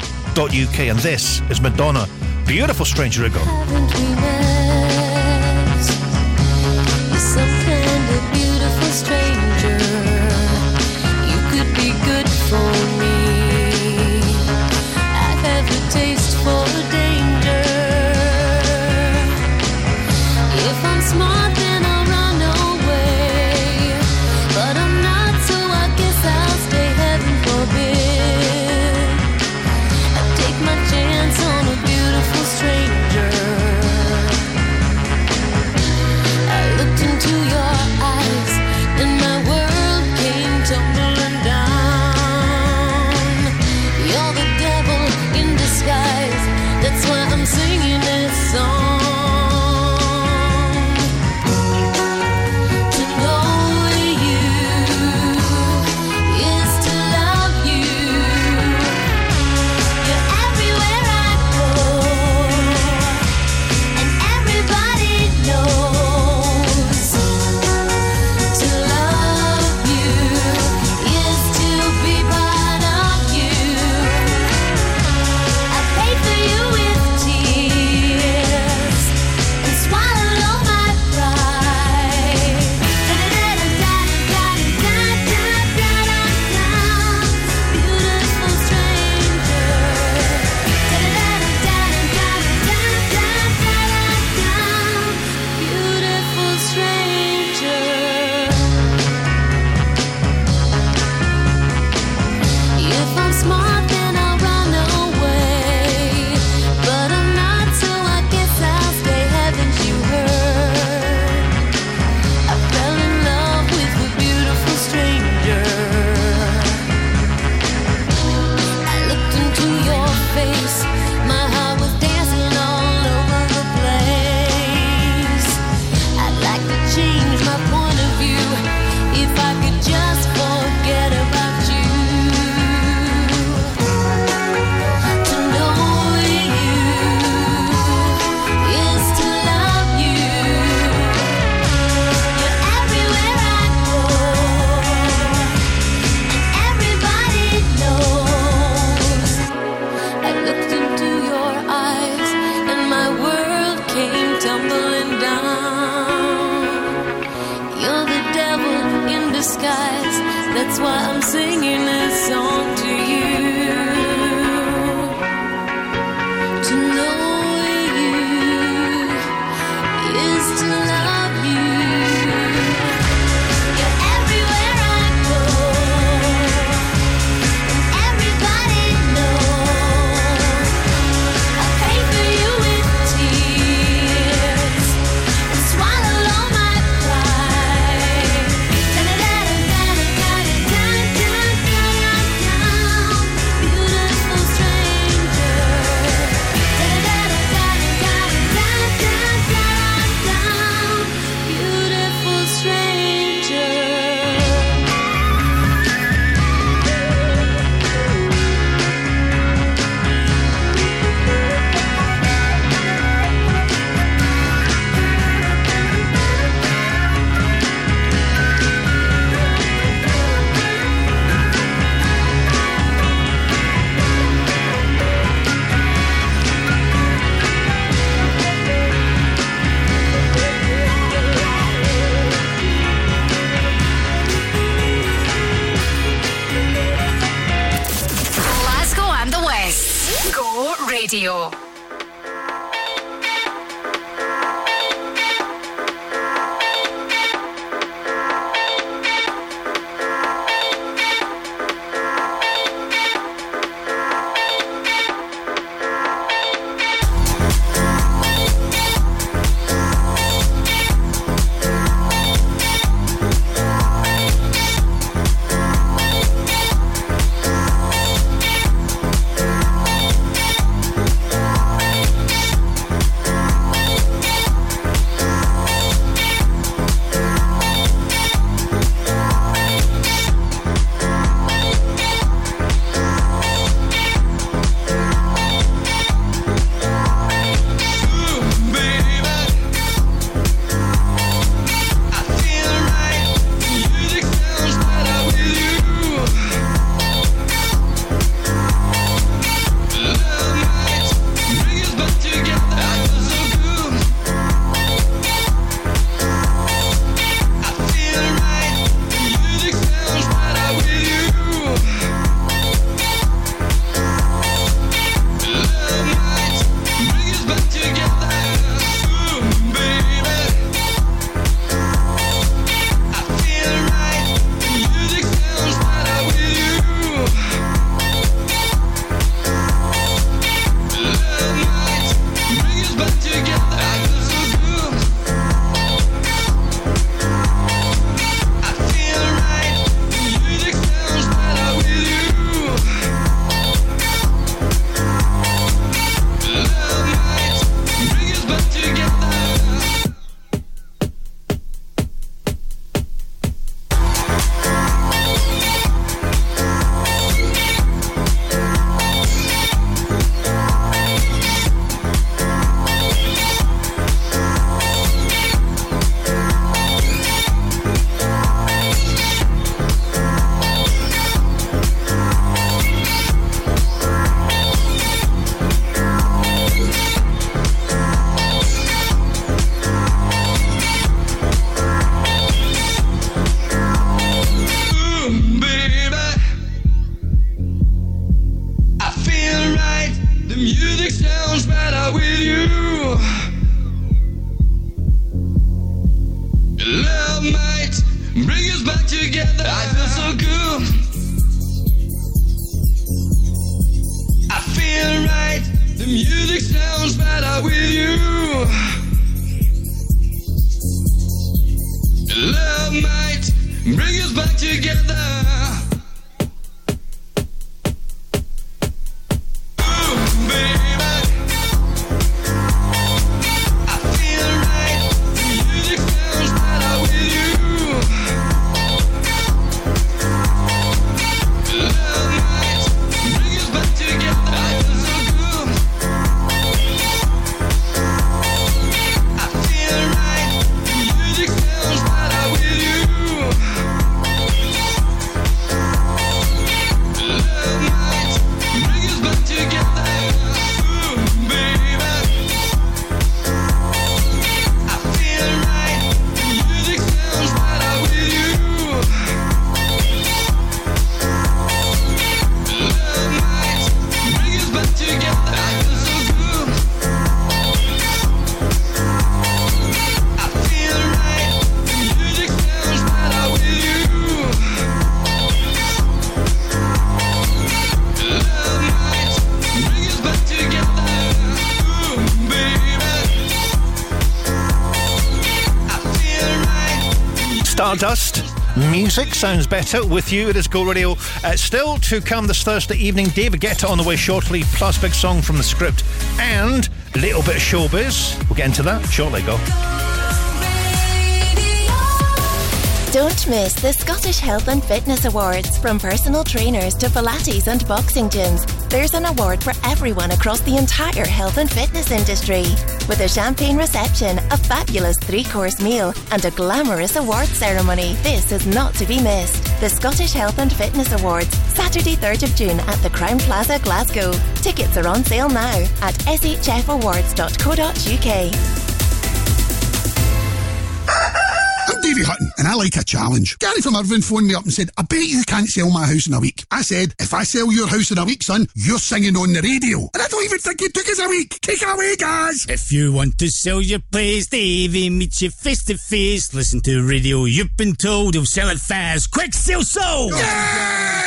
and this is Madonna. Beautiful stranger ago. Sounds better with you. It is Go Radio. Uh, still to come this Thursday evening. David Guetta on the way shortly, plus big song from the script and a little bit of showbiz. We'll get into that shortly. Go. Don't miss the Scottish Health and Fitness Awards. From personal trainers to Pilates and boxing gyms, there's an award for everyone across the entire health and fitness industry. With a champagne reception, a fabulous three course meal, and a glamorous award ceremony, this is not to be missed. The Scottish Health and Fitness Awards, Saturday, 3rd of June at the Crowne Plaza, Glasgow. Tickets are on sale now at shfawards.co.uk. I'm Davy Hutton, and I like a challenge. Gary from Irvine phoned me up and said, I bet you can't sell my house in a week. I said, if I sell your house in a week, son, you're singing on the radio. And even think it took us a week. Take it away, guys. If you want to sell your place, Davey meets you face to face. Listen to radio. You've been told he'll sell it fast. Quick sale sold!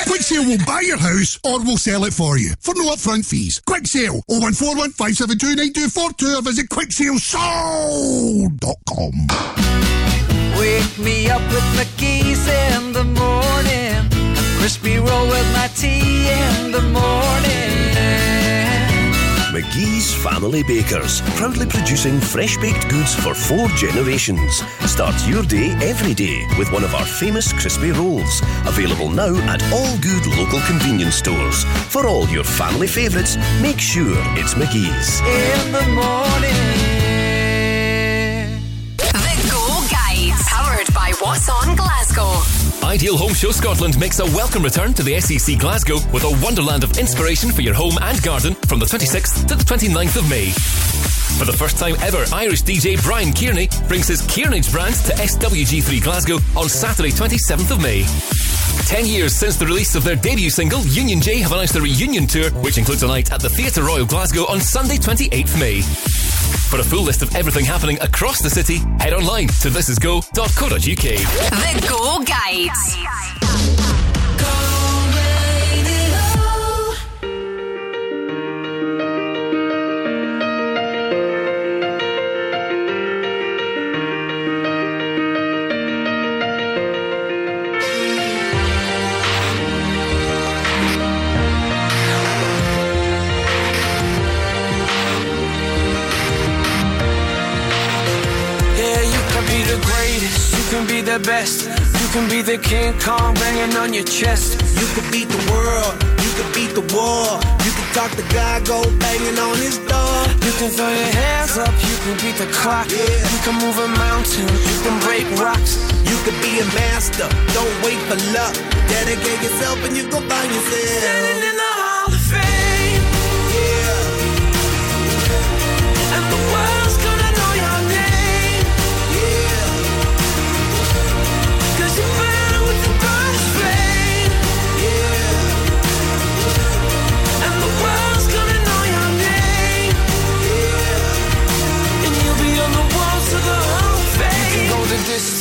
Quick Sale will buy your house or we'll sell it for you for no upfront fees. Quick Sale 0141 572 9242 or visit quicksalesold.com. Wake me up with McGee's in the morning. A crispy roll with my tea in the morning. McGee's Family Bakers, proudly producing fresh baked goods for four generations. Start your day every day with one of our famous crispy rolls. Available now at all good local convenience stores. For all your family favourites, make sure it's McGee's. In the morning. The Go Guide, powered by What's On Glasgow. Ideal Home Show Scotland makes a welcome return to the SEC Glasgow with a wonderland of inspiration for your home and garden from the 26th to the 29th of May. For the first time ever, Irish DJ Brian Kearney brings his Kearnage brand to SWG3 Glasgow on Saturday, 27th of May. Ten years since the release of their debut single, Union J have announced a reunion tour, which includes a night at the Theatre Royal Glasgow on Sunday, 28th May. For a full list of everything happening across the city, head online to thisisgo.co.uk. The Go Guide. Yeah, you can be the greatest, you can be the best. You can be the King Kong banging on your chest. You could beat the world, you could beat the war. You could talk the guy, go banging on his door. You can throw your hands up, you can beat the clock. Yeah. You can move a mountain, you can break rocks. You could be a master, don't wait for luck. Dedicate yourself and you go find yourself.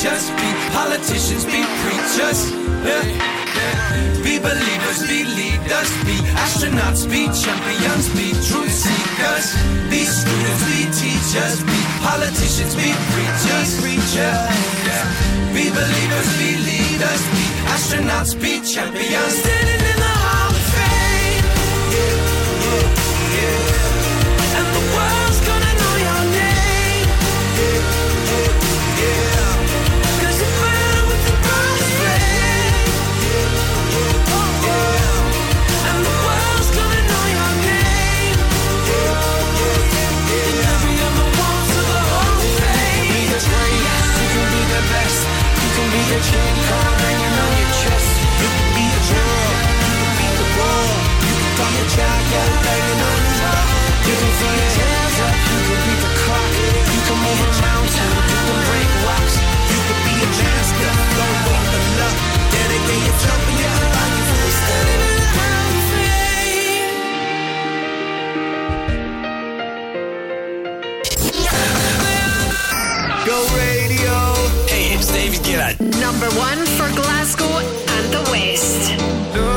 teachers, be politicians, be preachers. Yeah. Be believers, be leaders, be astronauts, be champions, be truth seekers, be students, be teachers, be politicians, be preachers, preachers. Be believers, be leaders, be astronauts, be champions. Standing in the Hall of Fame. Yeah, yeah, yeah. You can feel it. Number one for Glasgow and the West.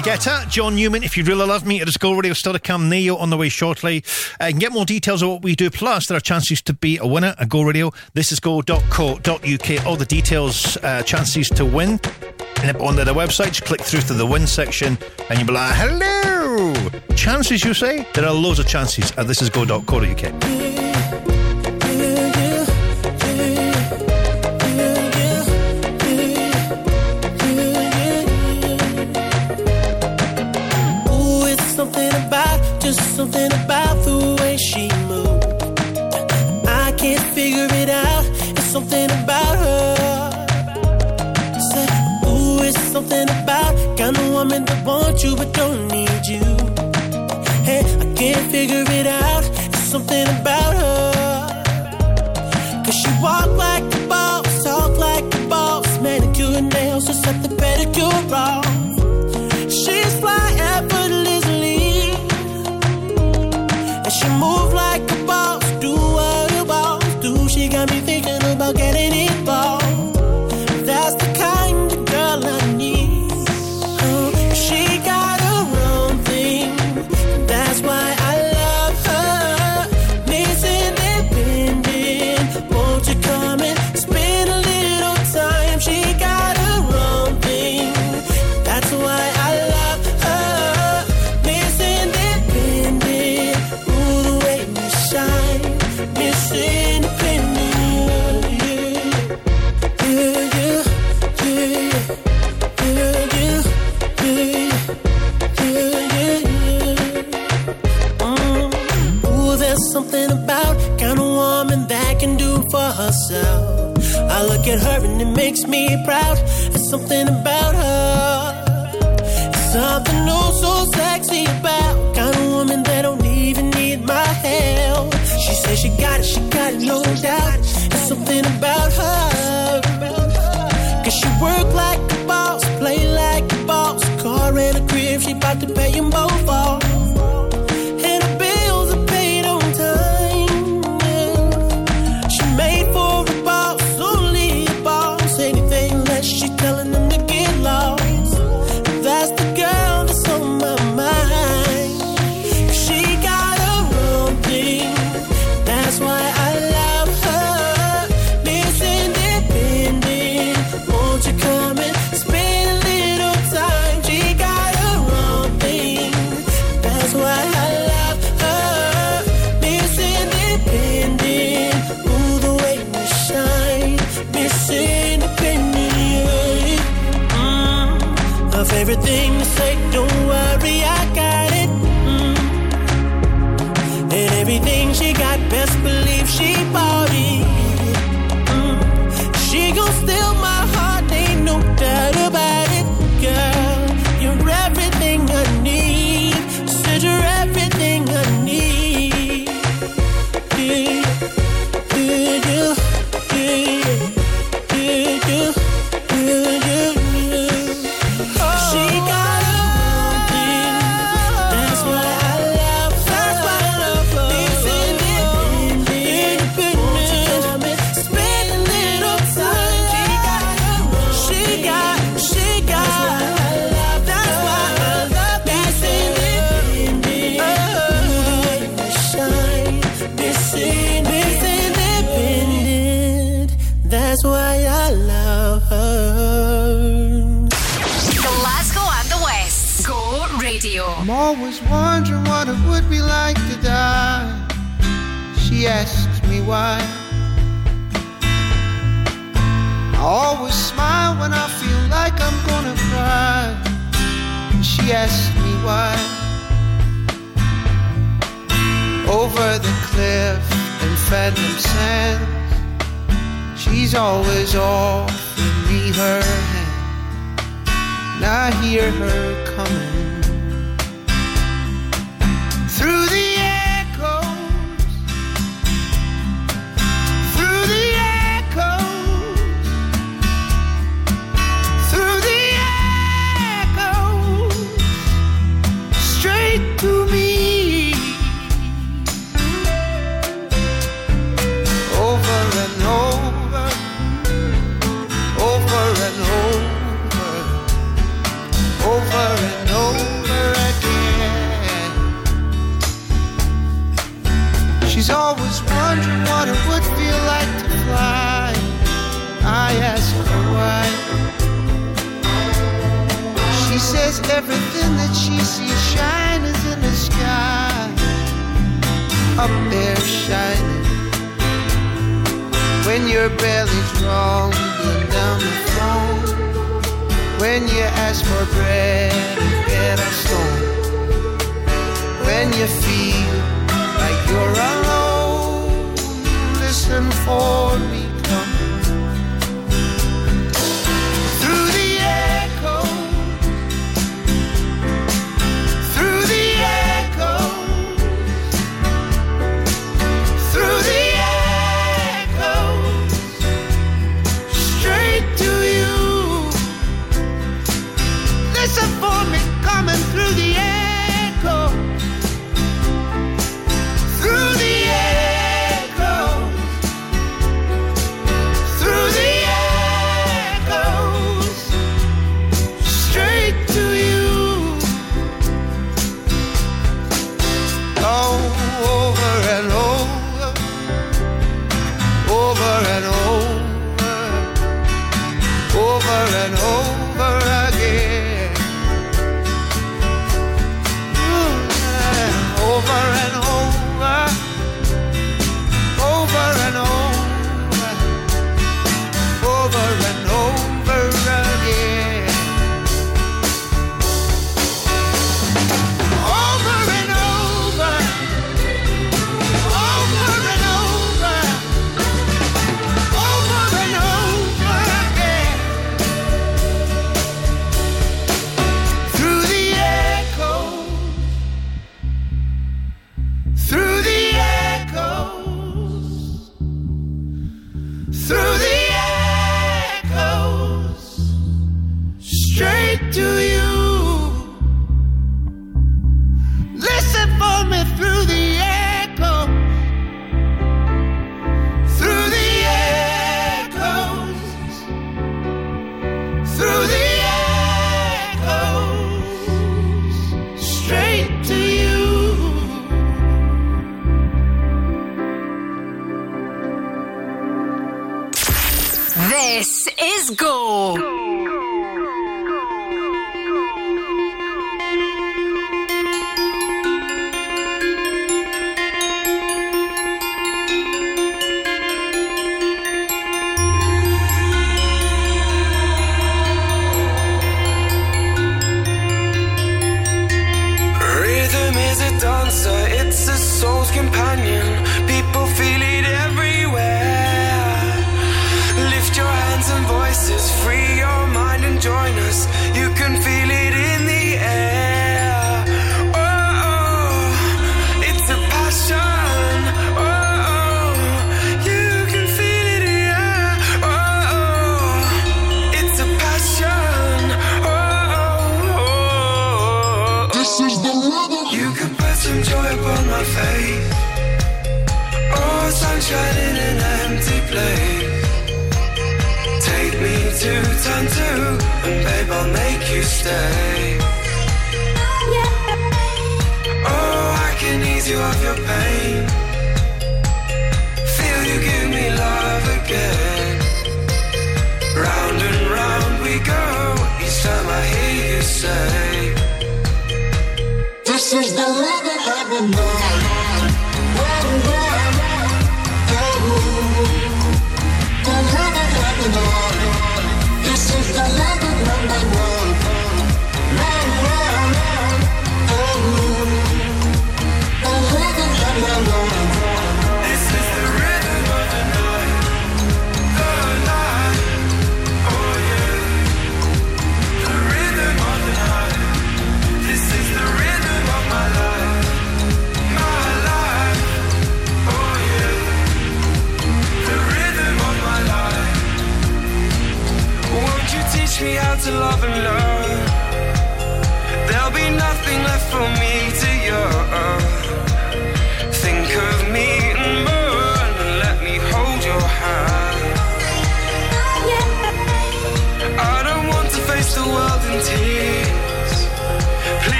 Guetta, John Newman. If you really love me, it is Go Radio still to come. Ne-Yo on the way shortly. Uh, get more details of what we do. Plus, there are chances to be a winner at Go Radio. This is go.co.uk. All the details, uh, chances to win. And on the website, just click through to the win section and you'll be like, hello! Chances, you say? There are loads of chances at this is just something about the way she moves. I can't figure it out. It's something about her. Say, ooh, it's something about kind of woman that wants you but don't need you. Hey, I can't figure it out. It's something about her. Cause she walk like a boss, talk like a boss, manicure nails, just set the pedicure off. She's fly effortlessly. She move like can do for herself. I look at her and it makes me proud. There's something about her. Something oh so sexy about kind of woman that don't even need my help. She says she got it, she got it, no doubt. There's something about her. Cause she work like a boss, play like a boss. Car and a crib, she bout to pay them both off. In Phantom Sands, she's always offering me her hand. And I hear her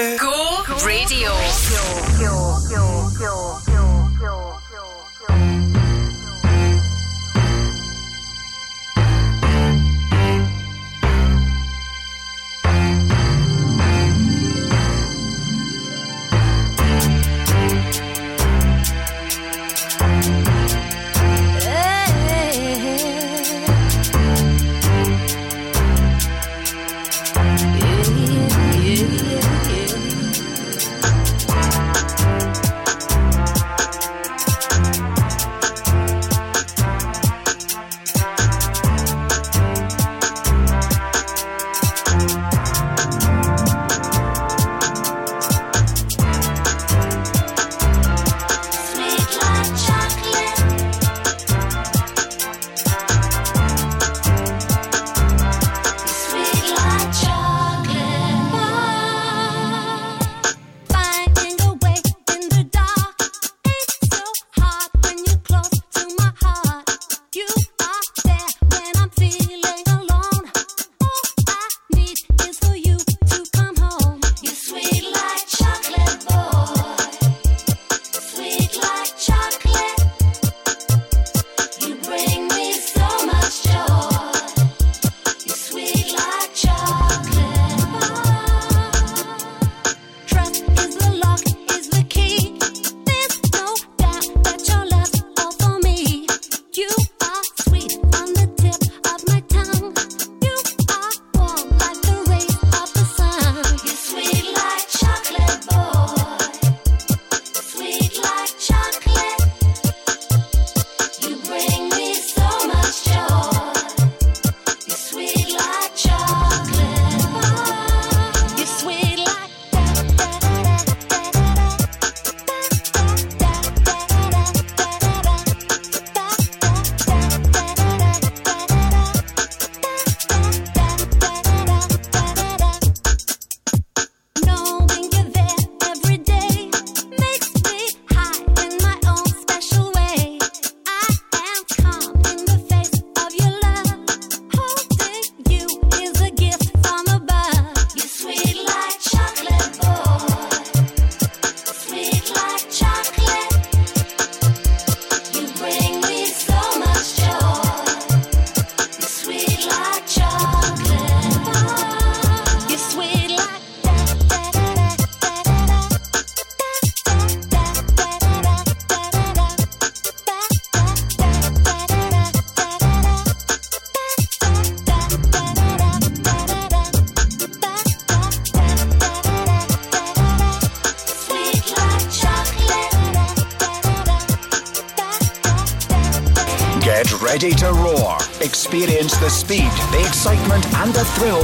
Go Radio.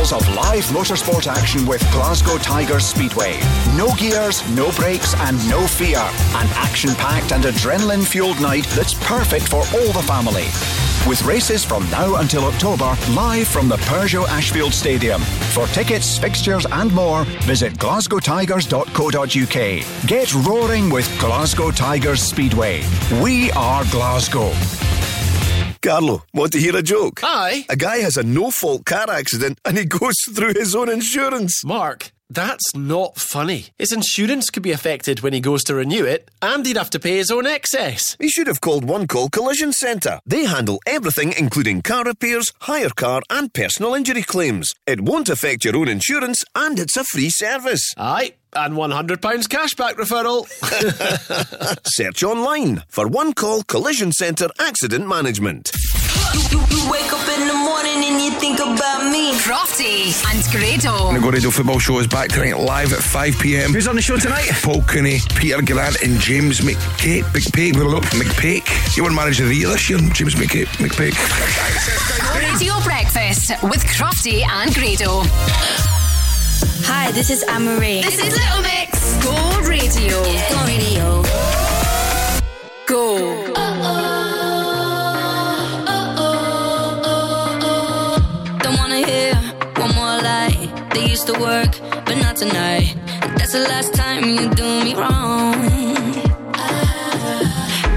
Thrills of live motorsport action with Glasgow Tigers Speedway. No gears, no brakes, and no fear. An action packed and adrenaline fueled night that's perfect for all the family. With races from now until October, live from the Peugeot Ashfield Stadium. For tickets, fixtures, and more, visit glasgowtigers.co.uk. Get roaring with Glasgow Tigers Speedway. We are Glasgow. Carlo, want to hear a joke? Aye. A guy has a no fault car accident and he goes through his own insurance. Mark, that's not funny. His insurance could be affected when he goes to renew it, and he'd have to pay his own excess. He should have called One Call Collision Centre. They handle everything, including car repairs, hire car, and personal injury claims. It won't affect your own insurance, and it's a free service. Aye, and £100 cashback referral. Search online for One Call Collision Centre Accident Management. You, you, you and you think about me. Crofty and Grado. The Go Radio Football Show is back tonight live at 5 pm. Who's on the show tonight? Paul Cooney, Peter Grant, and James McCake. McPake. McPake. You won't manage the year this year, James McCake. McPake. Radio Breakfast with Crofty and Grado. Hi, this is Anne Marie. This is Little Mix. Go Radio. Go Radio. Go. Go. to work, but not tonight. That's the last time you do me wrong.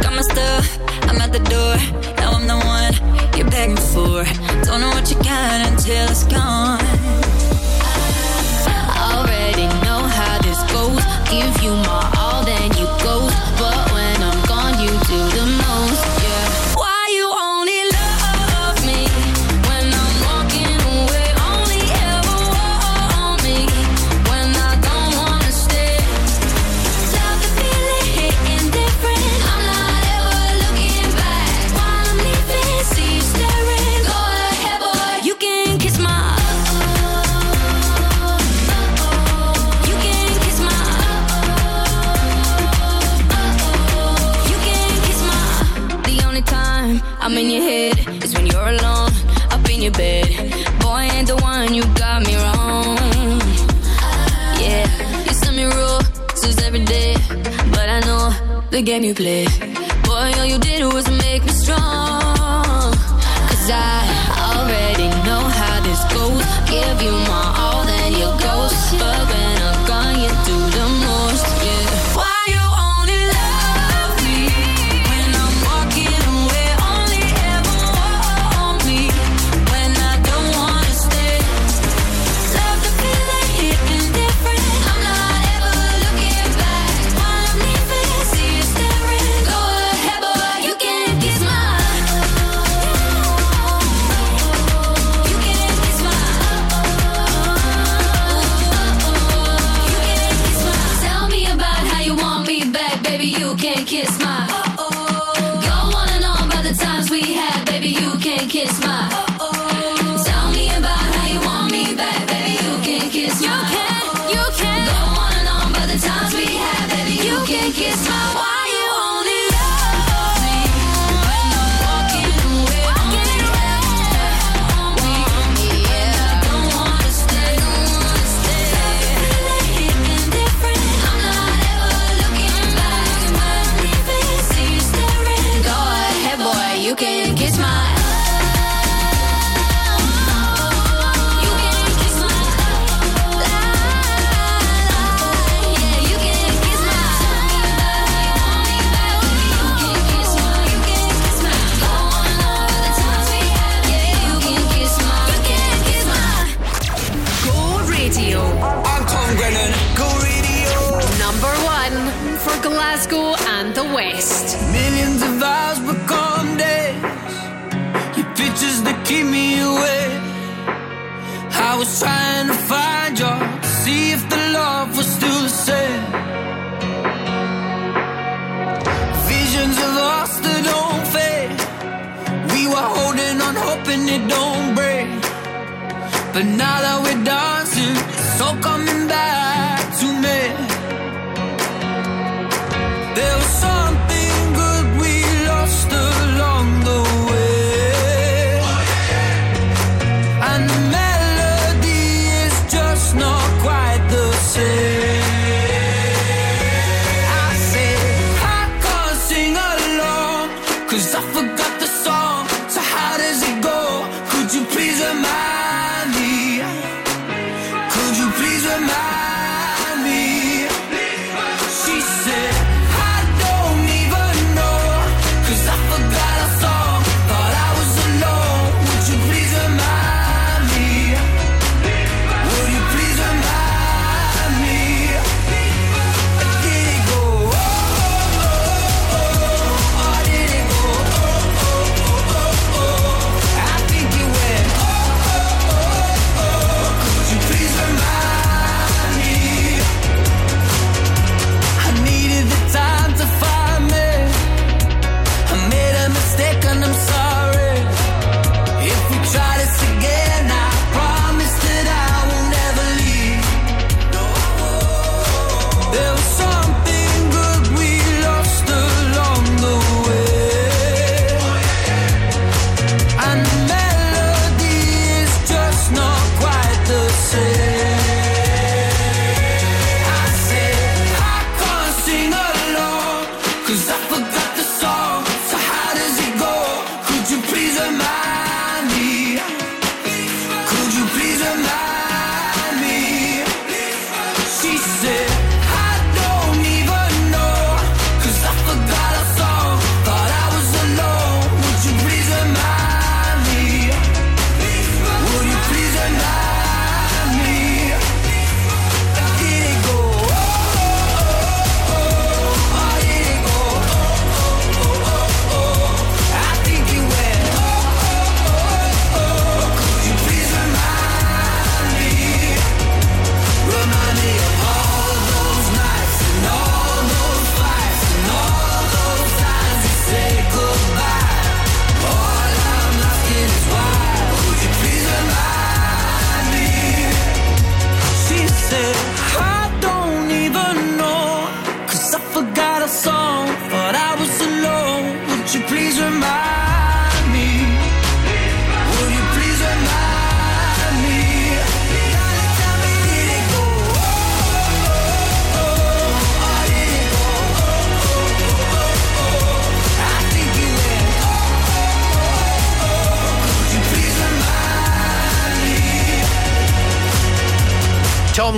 Got my stuff, I'm at the door. Now I'm the one you're begging for. Don't know what you got until it's gone. Already know how this goes. Give you my all, then you go. But. is when you're alone up in your bed. Boy, ain't the one you got me wrong. Yeah, you send me roses every day, but I know the game you play. Boy, all you did was make me strong. Cause I already know how this goes. Give you my all, then you go. But But now that we're dancing, so come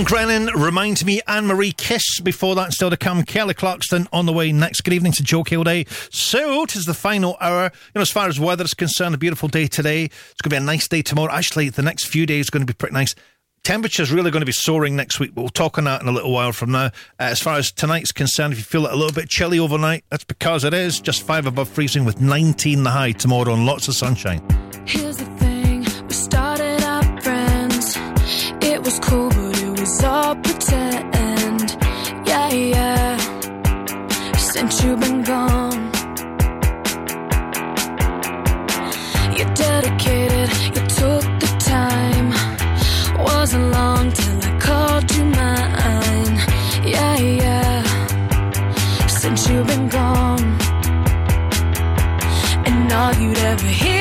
John Grennan reminds me Anne Marie Kiss. Before that, still to come, Kelly Clarkson on the way next. Good evening to Joe Kilday. So, it is the final hour. You know, as far as weather is concerned, a beautiful day today. It's going to be a nice day tomorrow. Actually, the next few days are going to be pretty nice. Temperature's really going to be soaring next week, but we'll talk on that in a little while from now. Uh, as far as tonight's concerned, if you feel it a little bit chilly overnight, that's because it is just five above freezing with 19 the high tomorrow and lots of sunshine. Here's it's all pretend. Yeah, yeah. Since you've been gone, you dedicated, you took the time. Wasn't long till I called you mine. Yeah, yeah. Since you've been gone, and all you'd ever hear.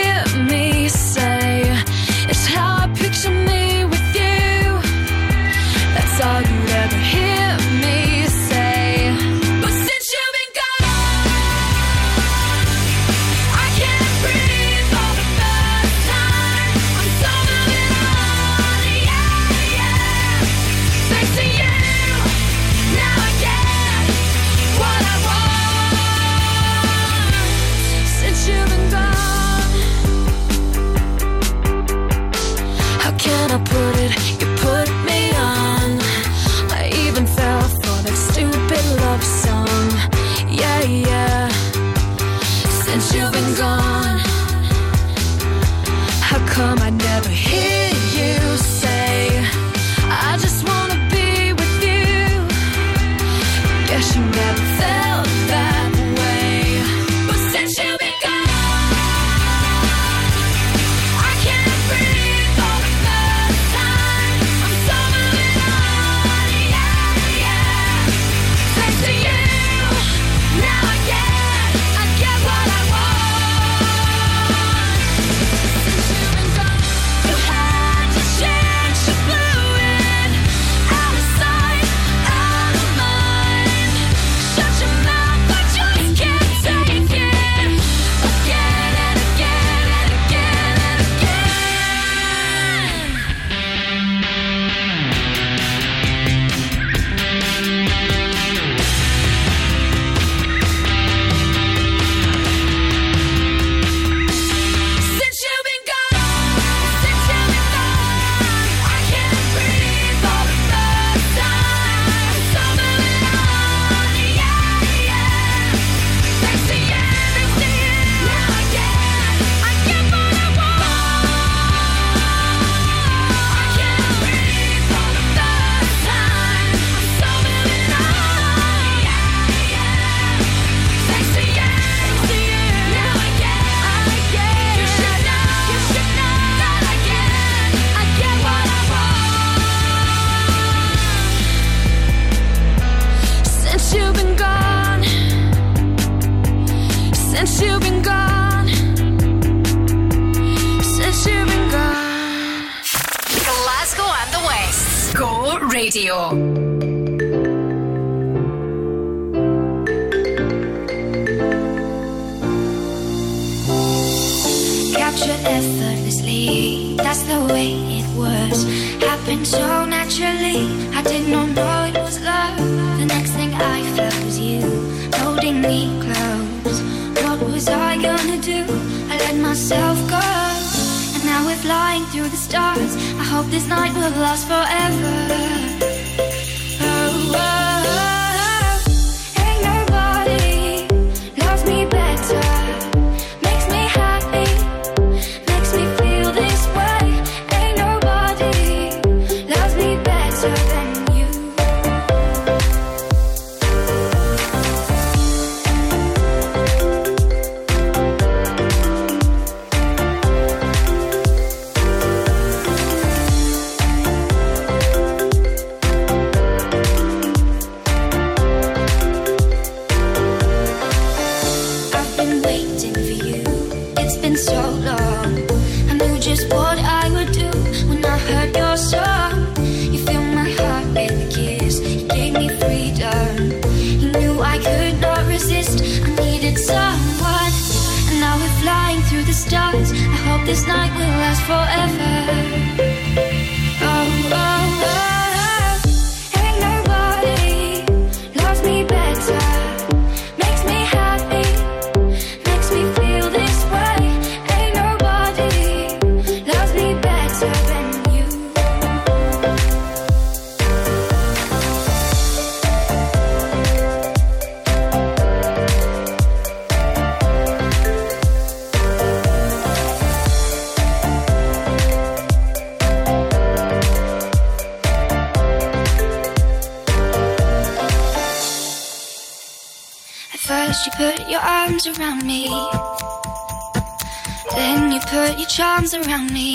Around me.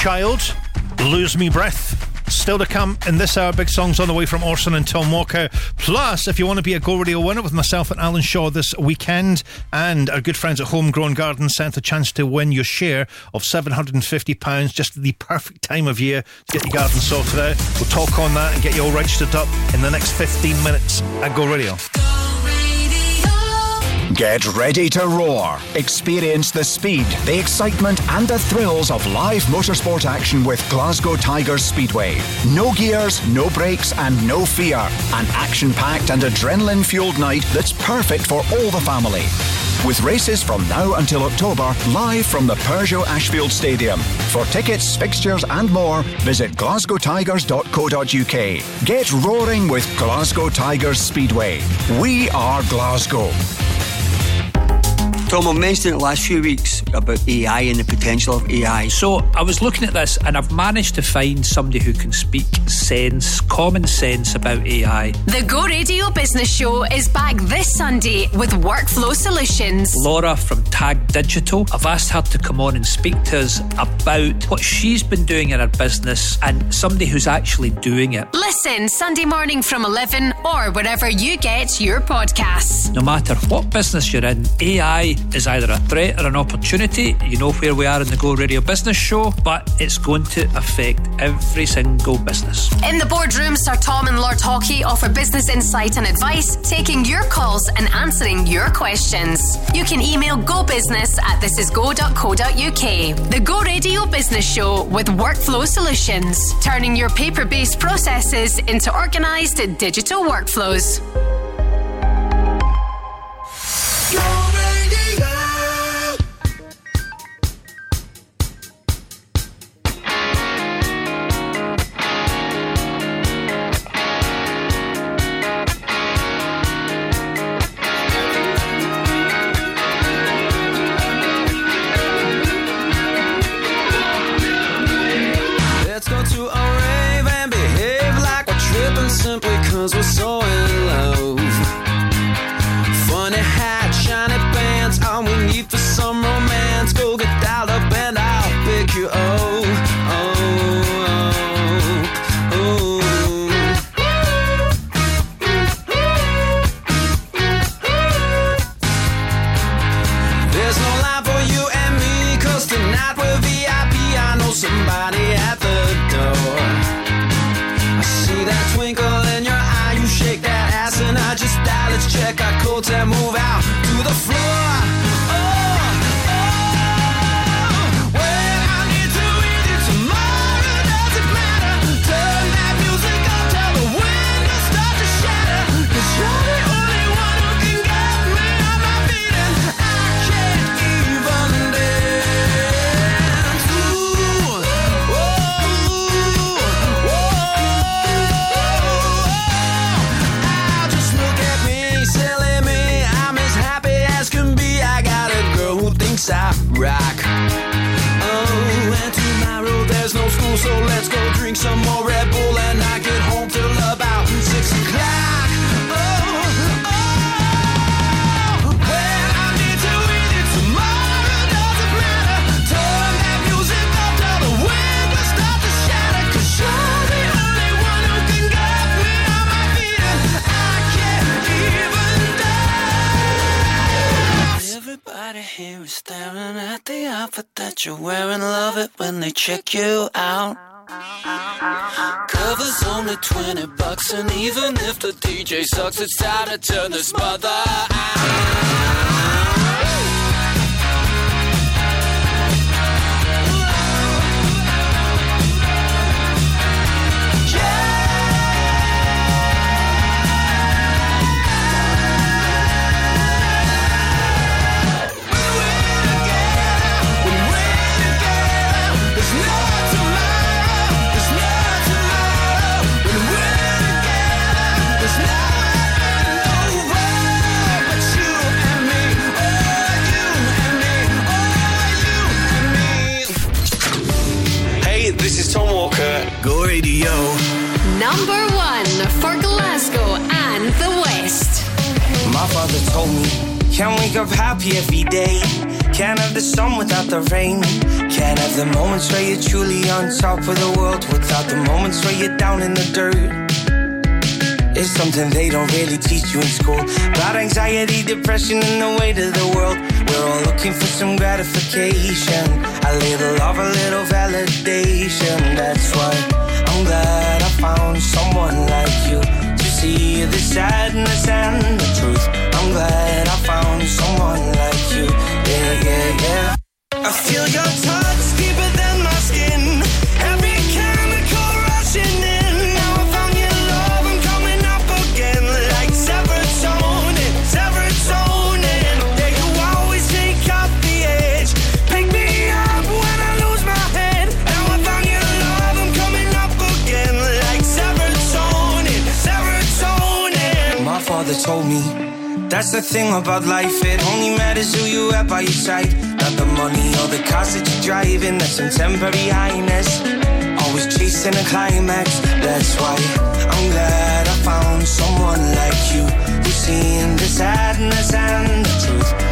Child, Lose Me Breath. Still to come in this hour, big songs on the way from Orson and Tom Walker. Plus, if you want to be a Go Radio winner with myself and Alan Shaw this weekend, and our good friends at Homegrown Garden Centre a chance to win your share of £750, just the perfect time of year to get your garden sorted out. We'll talk on that and get you all registered up in the next 15 minutes at Go Radio. Get ready to roar. Experience the speed, the excitement, and the thrills of live motorsport action with Glasgow Tigers Speedway. No gears, no brakes, and no fear. An action packed and adrenaline fueled night that's perfect for all the family. With races from now until October, live from the Peugeot Ashfield Stadium. For tickets, fixtures, and more, visit glasgowtigers.co.uk. Get roaring with Glasgow Tigers Speedway. We are Glasgow. Tom, I've mentioned it the last few weeks about AI and the potential of AI. So I was looking at this and I've managed to find somebody who can speak sense, common sense about AI. The Go Radio Business Show is back this Sunday with Workflow Solutions. Laura from Tag Digital. I've asked her to come on and speak to us about what she's been doing in her business and somebody who's actually doing it. Listen Sunday morning from 11 or wherever you get your podcasts. No matter what business you're in, AI is either a threat or an opportunity. You know where we are in the Go Radio Business Show, but it's going to affect every single business. In the boardroom, Sir Tom and Lord Hockey offer business insight and advice, taking your calls and answering your questions. You can email gobusiness at thisisgo.co.uk. The Go Radio Business Show with Workflow Solutions, turning your paper based processes into organised digital workflows. Sucks, it's time to turn this mother Radio. Number one for Glasgow and the West. My father told me, can't wake up happy every day. Can't have the sun without the rain. Can't have the moments where you're truly on top of the world without the moments where you're down in the dirt. It's something they don't really teach you in school. About anxiety, depression, and the weight of the world. We're all looking for some gratification. A little love, a little validation. That's why I'm glad I found someone like you to see the sadness and the truth. I'm glad I found someone like you. Yeah, yeah, yeah. I feel your touch That's the thing about life, it only matters who you have by your side. Not the money or the cars that you're driving, that's some temporary highness. Always chasing a climax, that's why I'm glad I found someone like you who's seen the sadness and the truth.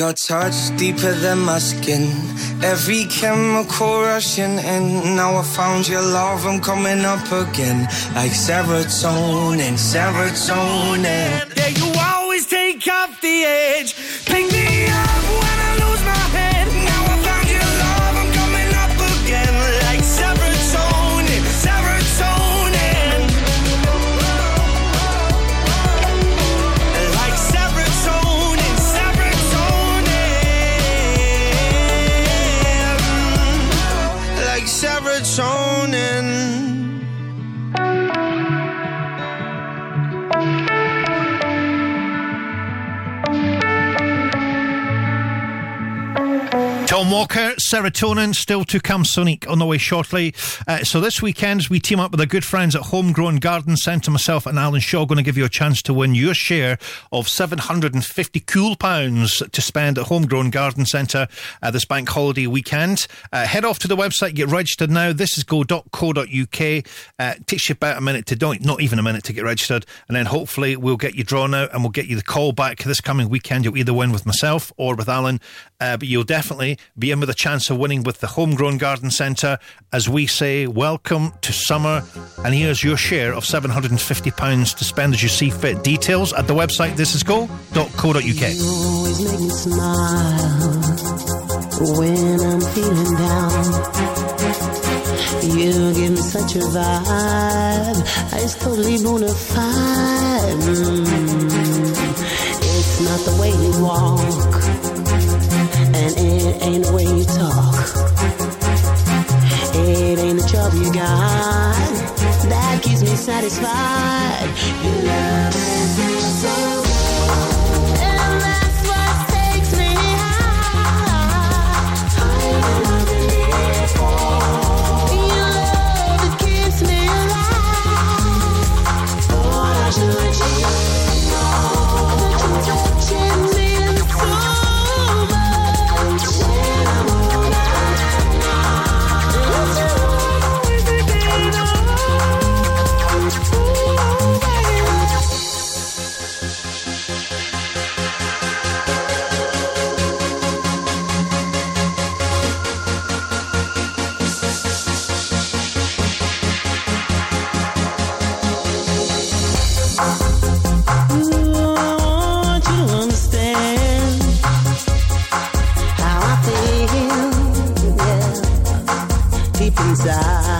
Your touch deeper than my skin. Every chemical rushing in. Now I found your love, I'm coming up again. Like serotonin, serotonin. Yeah, you always take off the edge. Pick me up Tom Walker, Serotonin, still to come, Sonic, on the way shortly. Uh, so this weekend, we team up with our good friends at Homegrown Garden Centre. Myself and Alan Shaw going to give you a chance to win your share of 750 cool pounds to spend at Homegrown Garden Centre uh, this bank holiday weekend. Uh, head off to the website, get registered now. This is go.co.uk. Uh, takes you about a minute to do not not even a minute to get registered. And then hopefully we'll get you drawn out and we'll get you the call back this coming weekend. You'll either win with myself or with Alan. Uh, but you'll definitely be in with a chance of winning with the Homegrown Garden Centre. As we say, welcome to summer. And here's your share of £750 to spend as you see fit. Details at the website thisisgo.co.uk. always make me smile when I'm feeling down. You give me such a vibe, totally bona fide. Mm. It's not the way you walk, it ain't the way you talk. It ain't the job you got that keeps me satisfied. Yeah,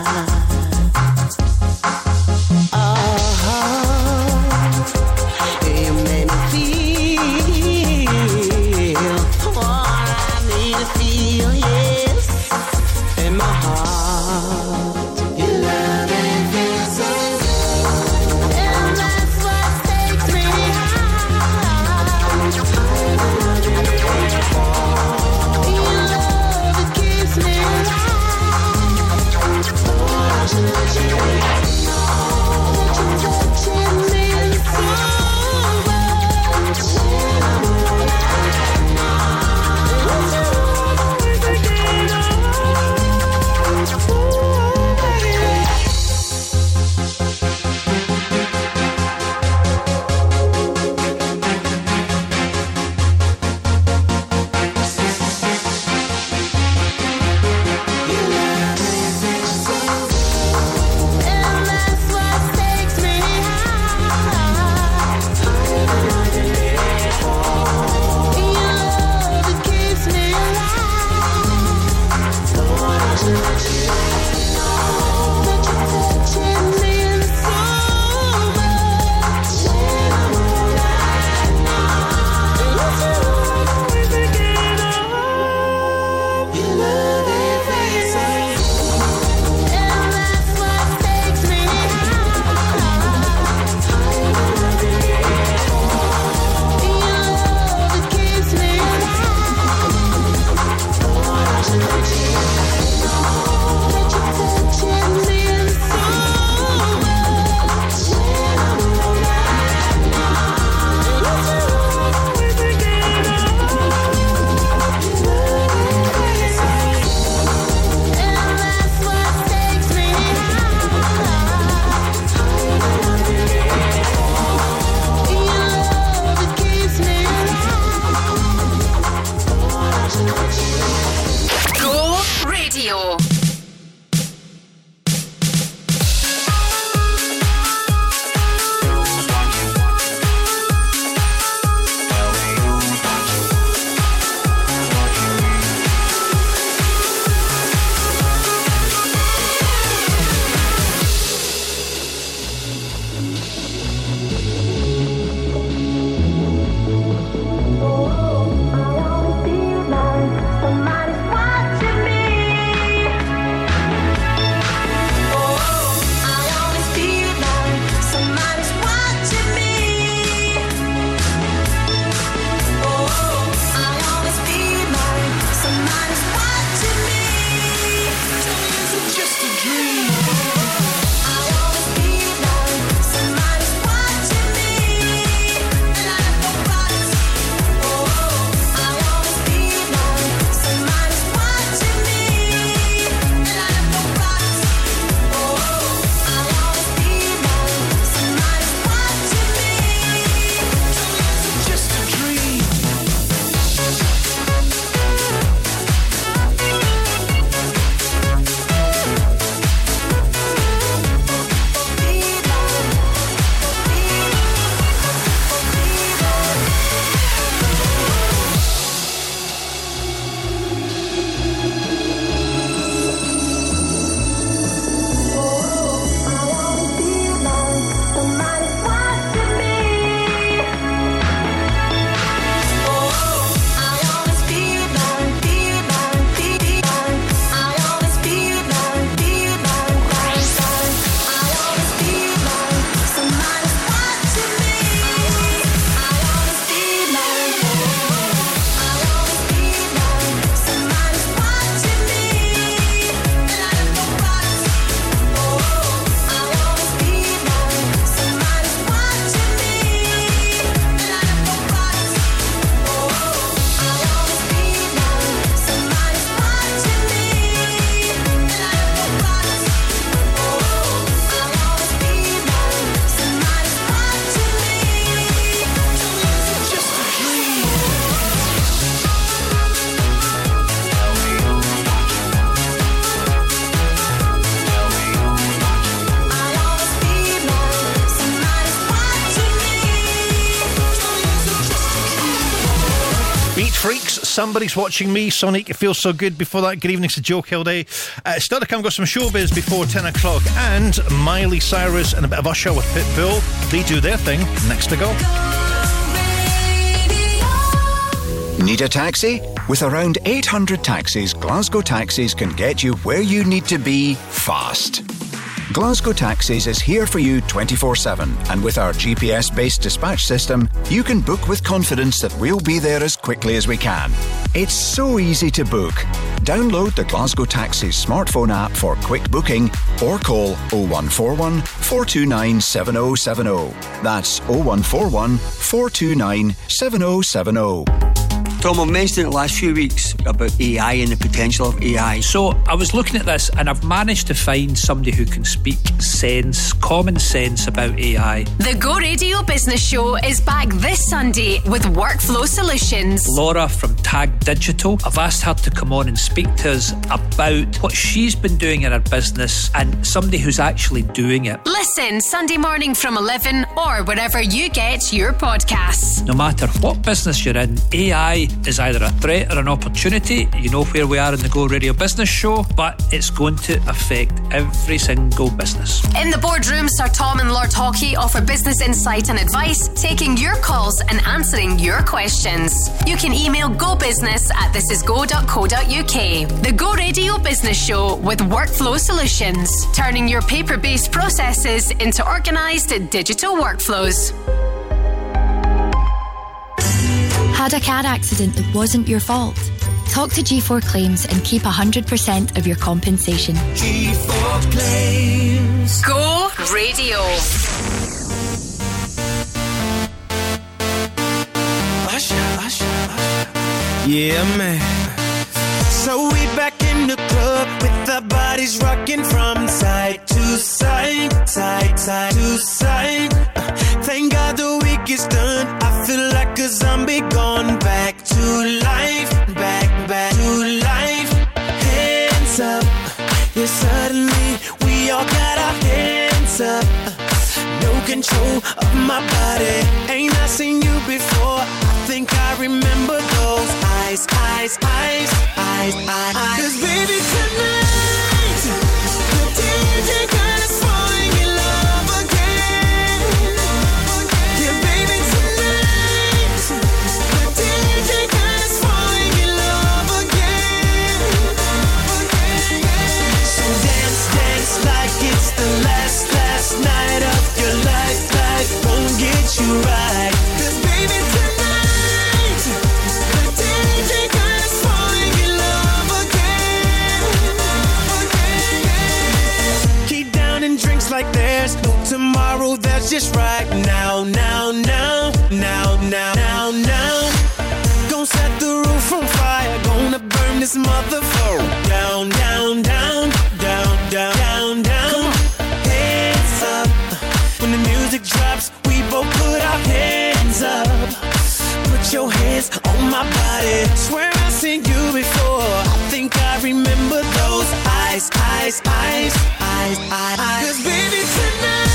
Somebody's Watching Me, Sonique, It Feels So Good. Before that, good evening to Joe Kilday. Uh, still to come, got some showbiz before 10 o'clock. And Miley Cyrus and a bit of Usher with Pitbull. They do their thing. Next to go. Need a taxi? With around 800 taxis, Glasgow Taxis can get you where you need to be fast. Glasgow Taxis is here for you 24 7, and with our GPS based dispatch system, you can book with confidence that we'll be there as quickly as we can. It's so easy to book. Download the Glasgow Taxis smartphone app for quick booking or call 0141 429 7070. That's 0141 429 7070. Tom, I've mentioned it the last few weeks about AI and the potential of AI. So I was looking at this and I've managed to find somebody who can speak sense, common sense about AI. The Go Radio Business Show is back this Sunday with Workflow Solutions. Laura from Tag Digital. I've asked her to come on and speak to us about what she's been doing in her business and somebody who's actually doing it. Listen Sunday morning from 11 or wherever you get your podcasts. No matter what business you're in, AI is either a threat or an opportunity. You know where we are in the Go Radio Business Show, but it's going to affect every single business. In the boardroom, Sir Tom and Lord Hockey offer business insight and advice, taking your calls and answering your questions. You can email gobusiness at thisisgo.co.uk. The Go Radio Business Show with Workflow Solutions, turning your paper based processes into organised digital workflows. Had a car accident that wasn't your fault? Talk to G4 Claims and keep 100% of your compensation. G4 Claims. Go Radio. Yeah, man. So we back in the club with our bodies rocking from side to side, side, side to side. Uh, Thank God is done. I feel like a zombie gone back to life, back, back to life. Hands up, yeah, suddenly we all got our hands up. No control of my body. Ain't I seen you before? I think I remember those eyes, eyes, eyes, eyes, eyes. Cause baby, tonight, the DJ got us this motherfucker down, and drinks like there's tomorrow that's just right. Now now now now now Don't set the roof on fire. Gonna burn this motherfucker down, down, down, down, down, down. When the music drops, we both put our hands up. Put your hands on my body. Swear I've seen you before. I think I remember those eyes, eyes, eyes, eyes, eyes. Cause baby, tonight,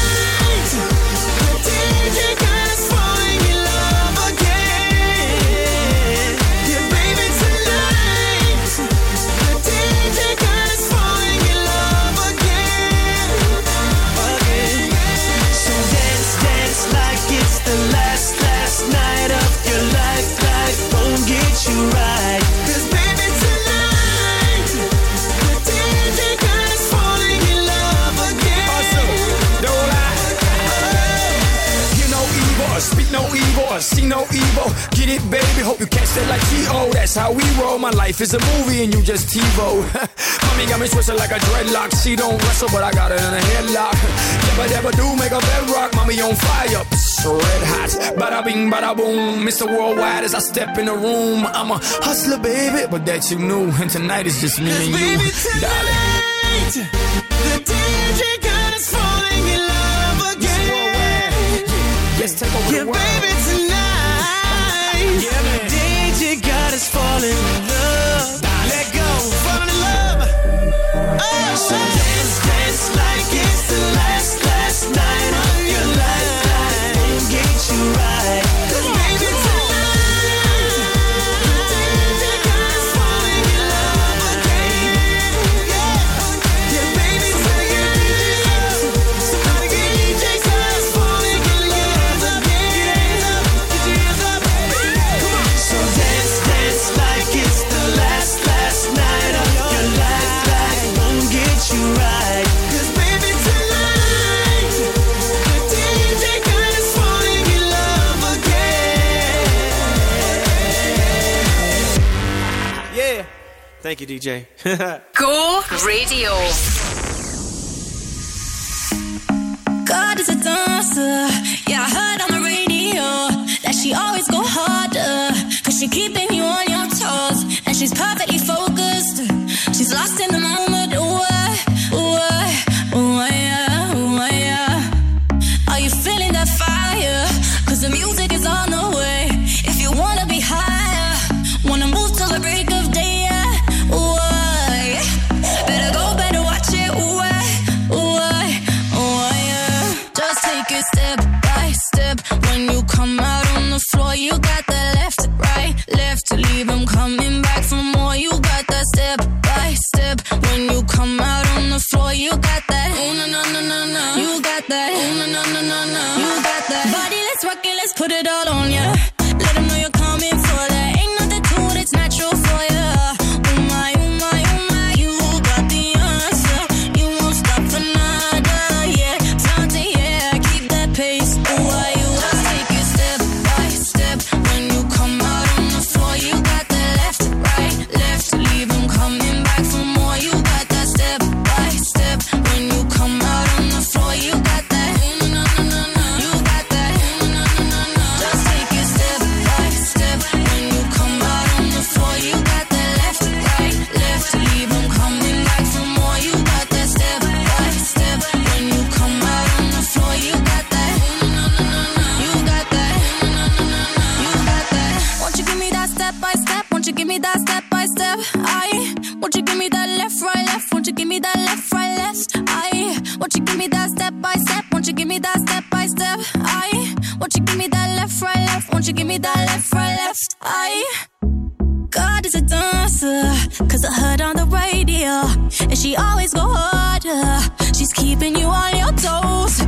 speak evil, or see no evil. Get it, baby. Hope you catch that like T.O. That's how we roll. My life is a movie and you just TiVo. Mommy got me twisted like a dreadlock. She don't wrestle, but I got her in a headlock. Never, never do make a bedrock. Mommy on fire. Psst, red hot. Bada bing, bada boom. Mr. Worldwide as I step in the room. I'm a hustler, baby, but that you knew. And tonight is just me and you, baby, darling. The DJ us Thank you, DJ. Go Radio. God is a dancer. Yeah, I heard on the radio that she always go harder. Cause she keeping you on your toes. And she's perfectly focused. no. You got that body, let's rock it, let's put it all on ya. Yeah. give me that step by step? Won't you give me that step by step? I won't you give me that left, right, left? Won't you give me that left, right, left? I God is a dancer, cause I heard on the radio, and she always go harder. She's keeping you on your toes.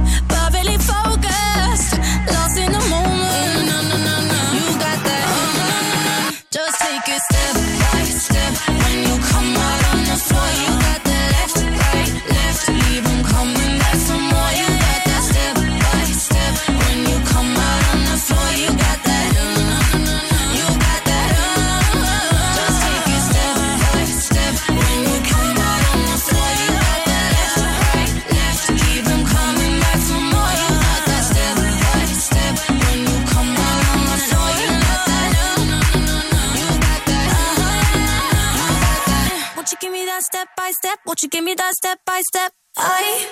that step by step? Won't you give me that step by step? I.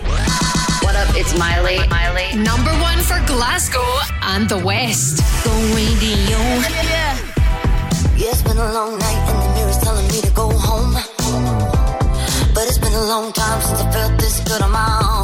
What up? It's Miley. Miley. Number one for Glasgow and the West. Go radio. Yeah. Yeah, it's been a long night and the mirror's telling me to go home. But it's been a long time since I felt this good on my own.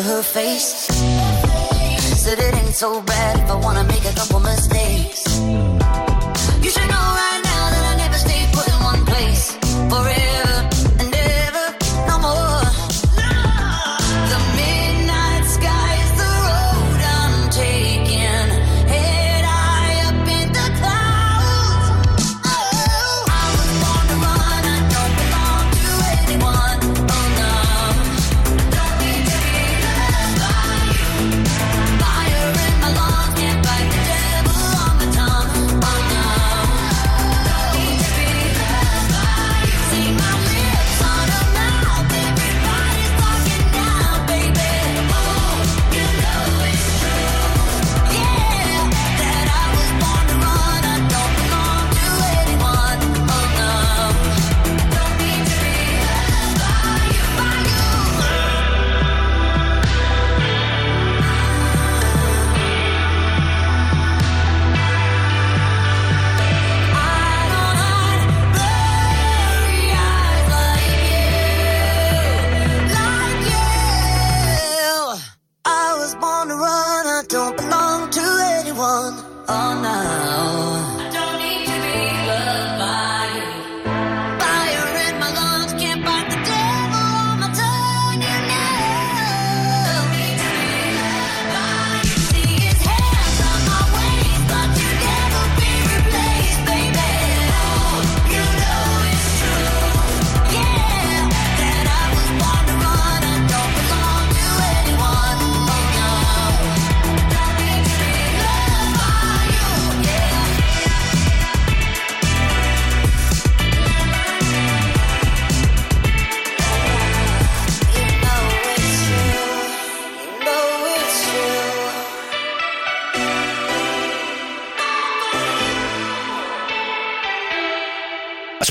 for her face. Said it ain't so bad if I wanna make a couple mistakes.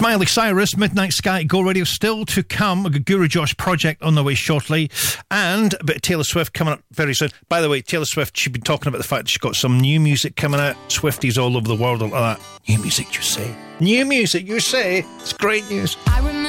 Miley Cyrus, Midnight Sky, Go Radio. Still to come, a Guru Josh project on the way shortly, and a bit of Taylor Swift coming up very soon. By the way, Taylor Swift, she's been talking about the fact she's got some new music coming out. Swifties all over the world, all that. New music, you say? New music, you say? It's great news. I remember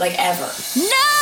Like, ever. No!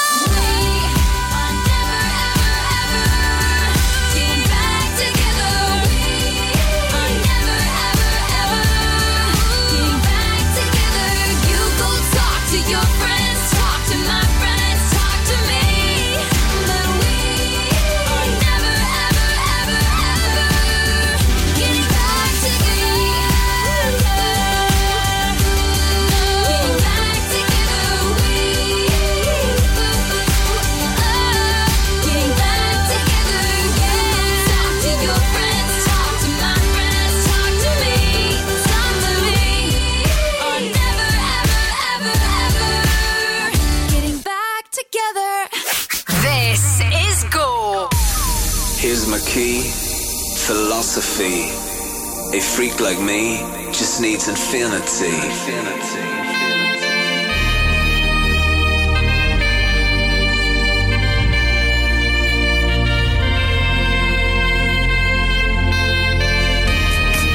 Freak like me just needs infinity.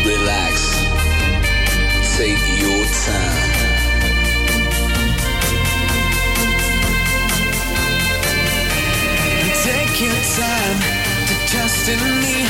Relax. Take your time. Take your time to trust in me,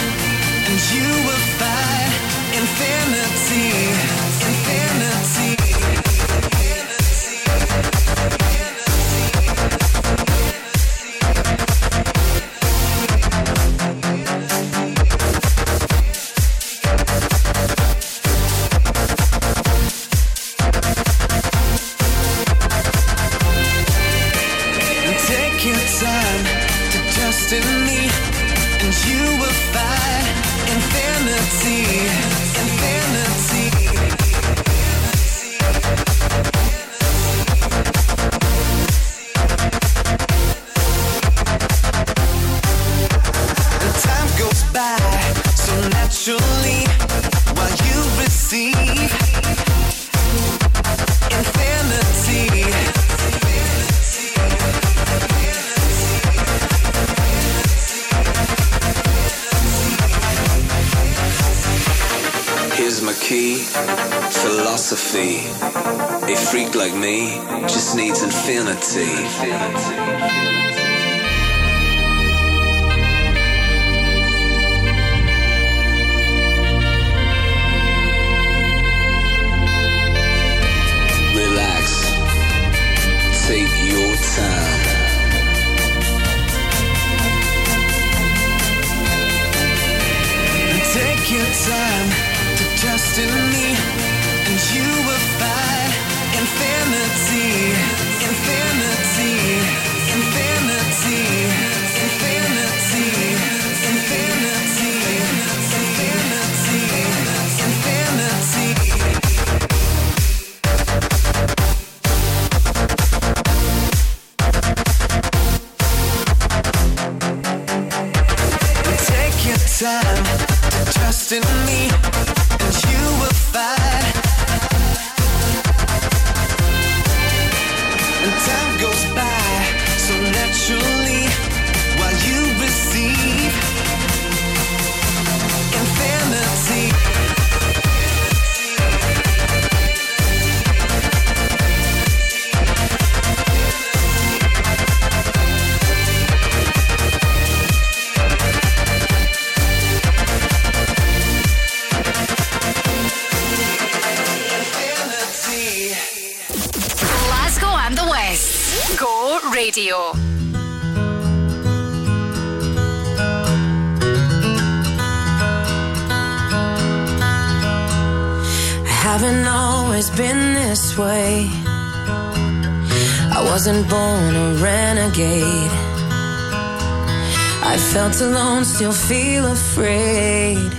still feel afraid.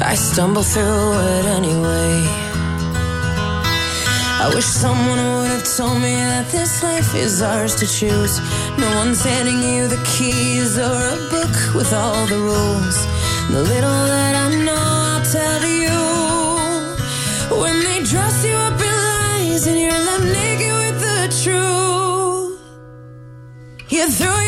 I stumble through it anyway. I wish someone would have told me that this life is ours to choose. No one's handing you the keys or a book with all the rules. The little that I know, I'll tell you. When they dress you up in lies and you're left naked with the truth, you threw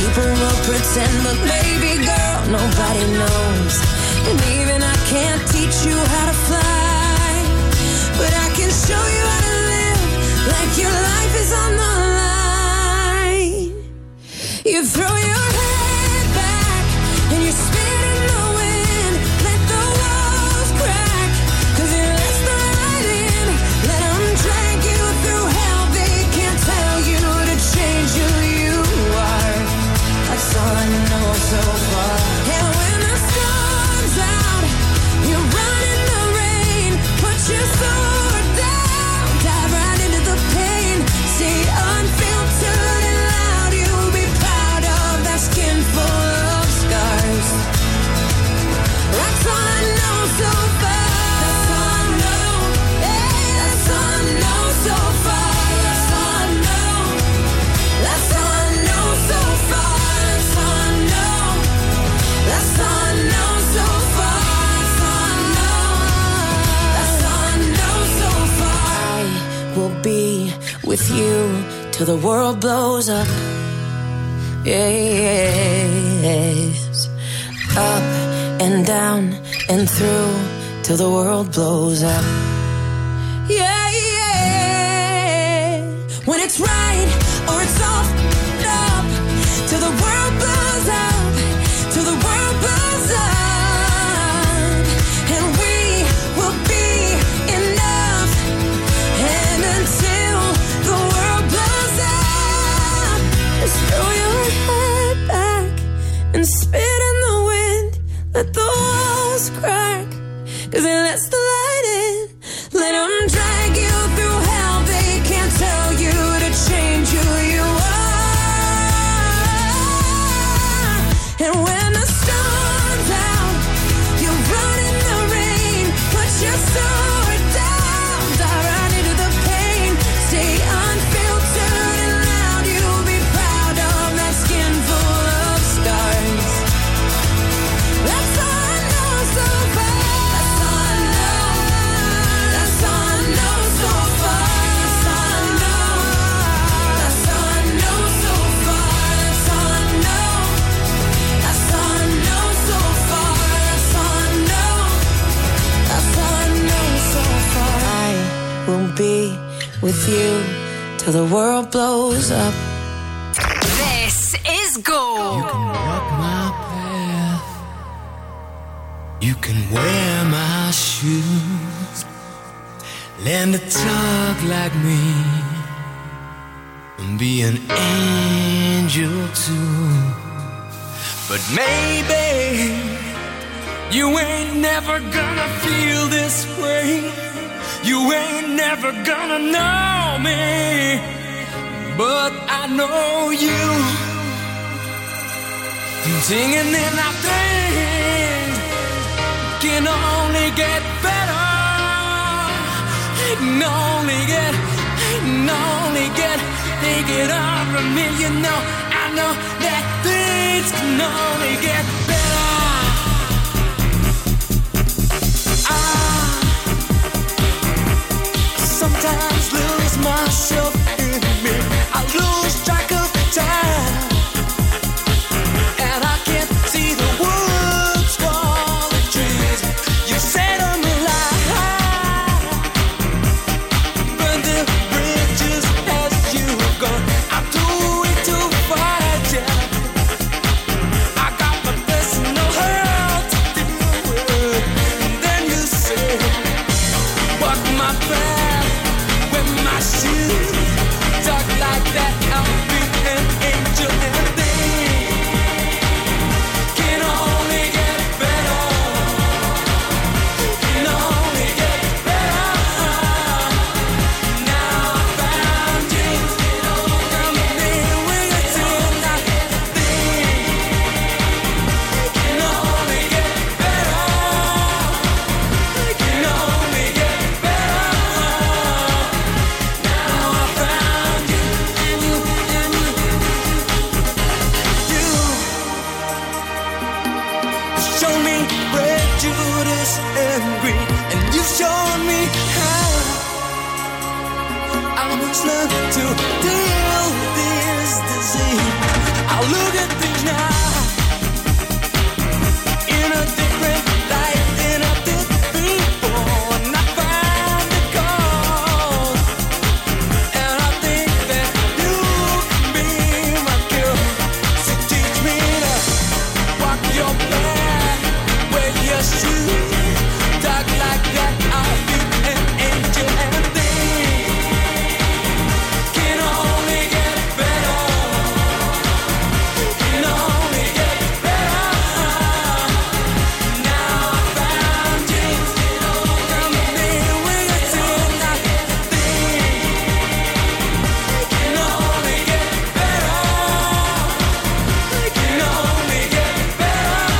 People will pretend, but baby girl, nobody knows. And even I can't teach you how to fly, but I can show you.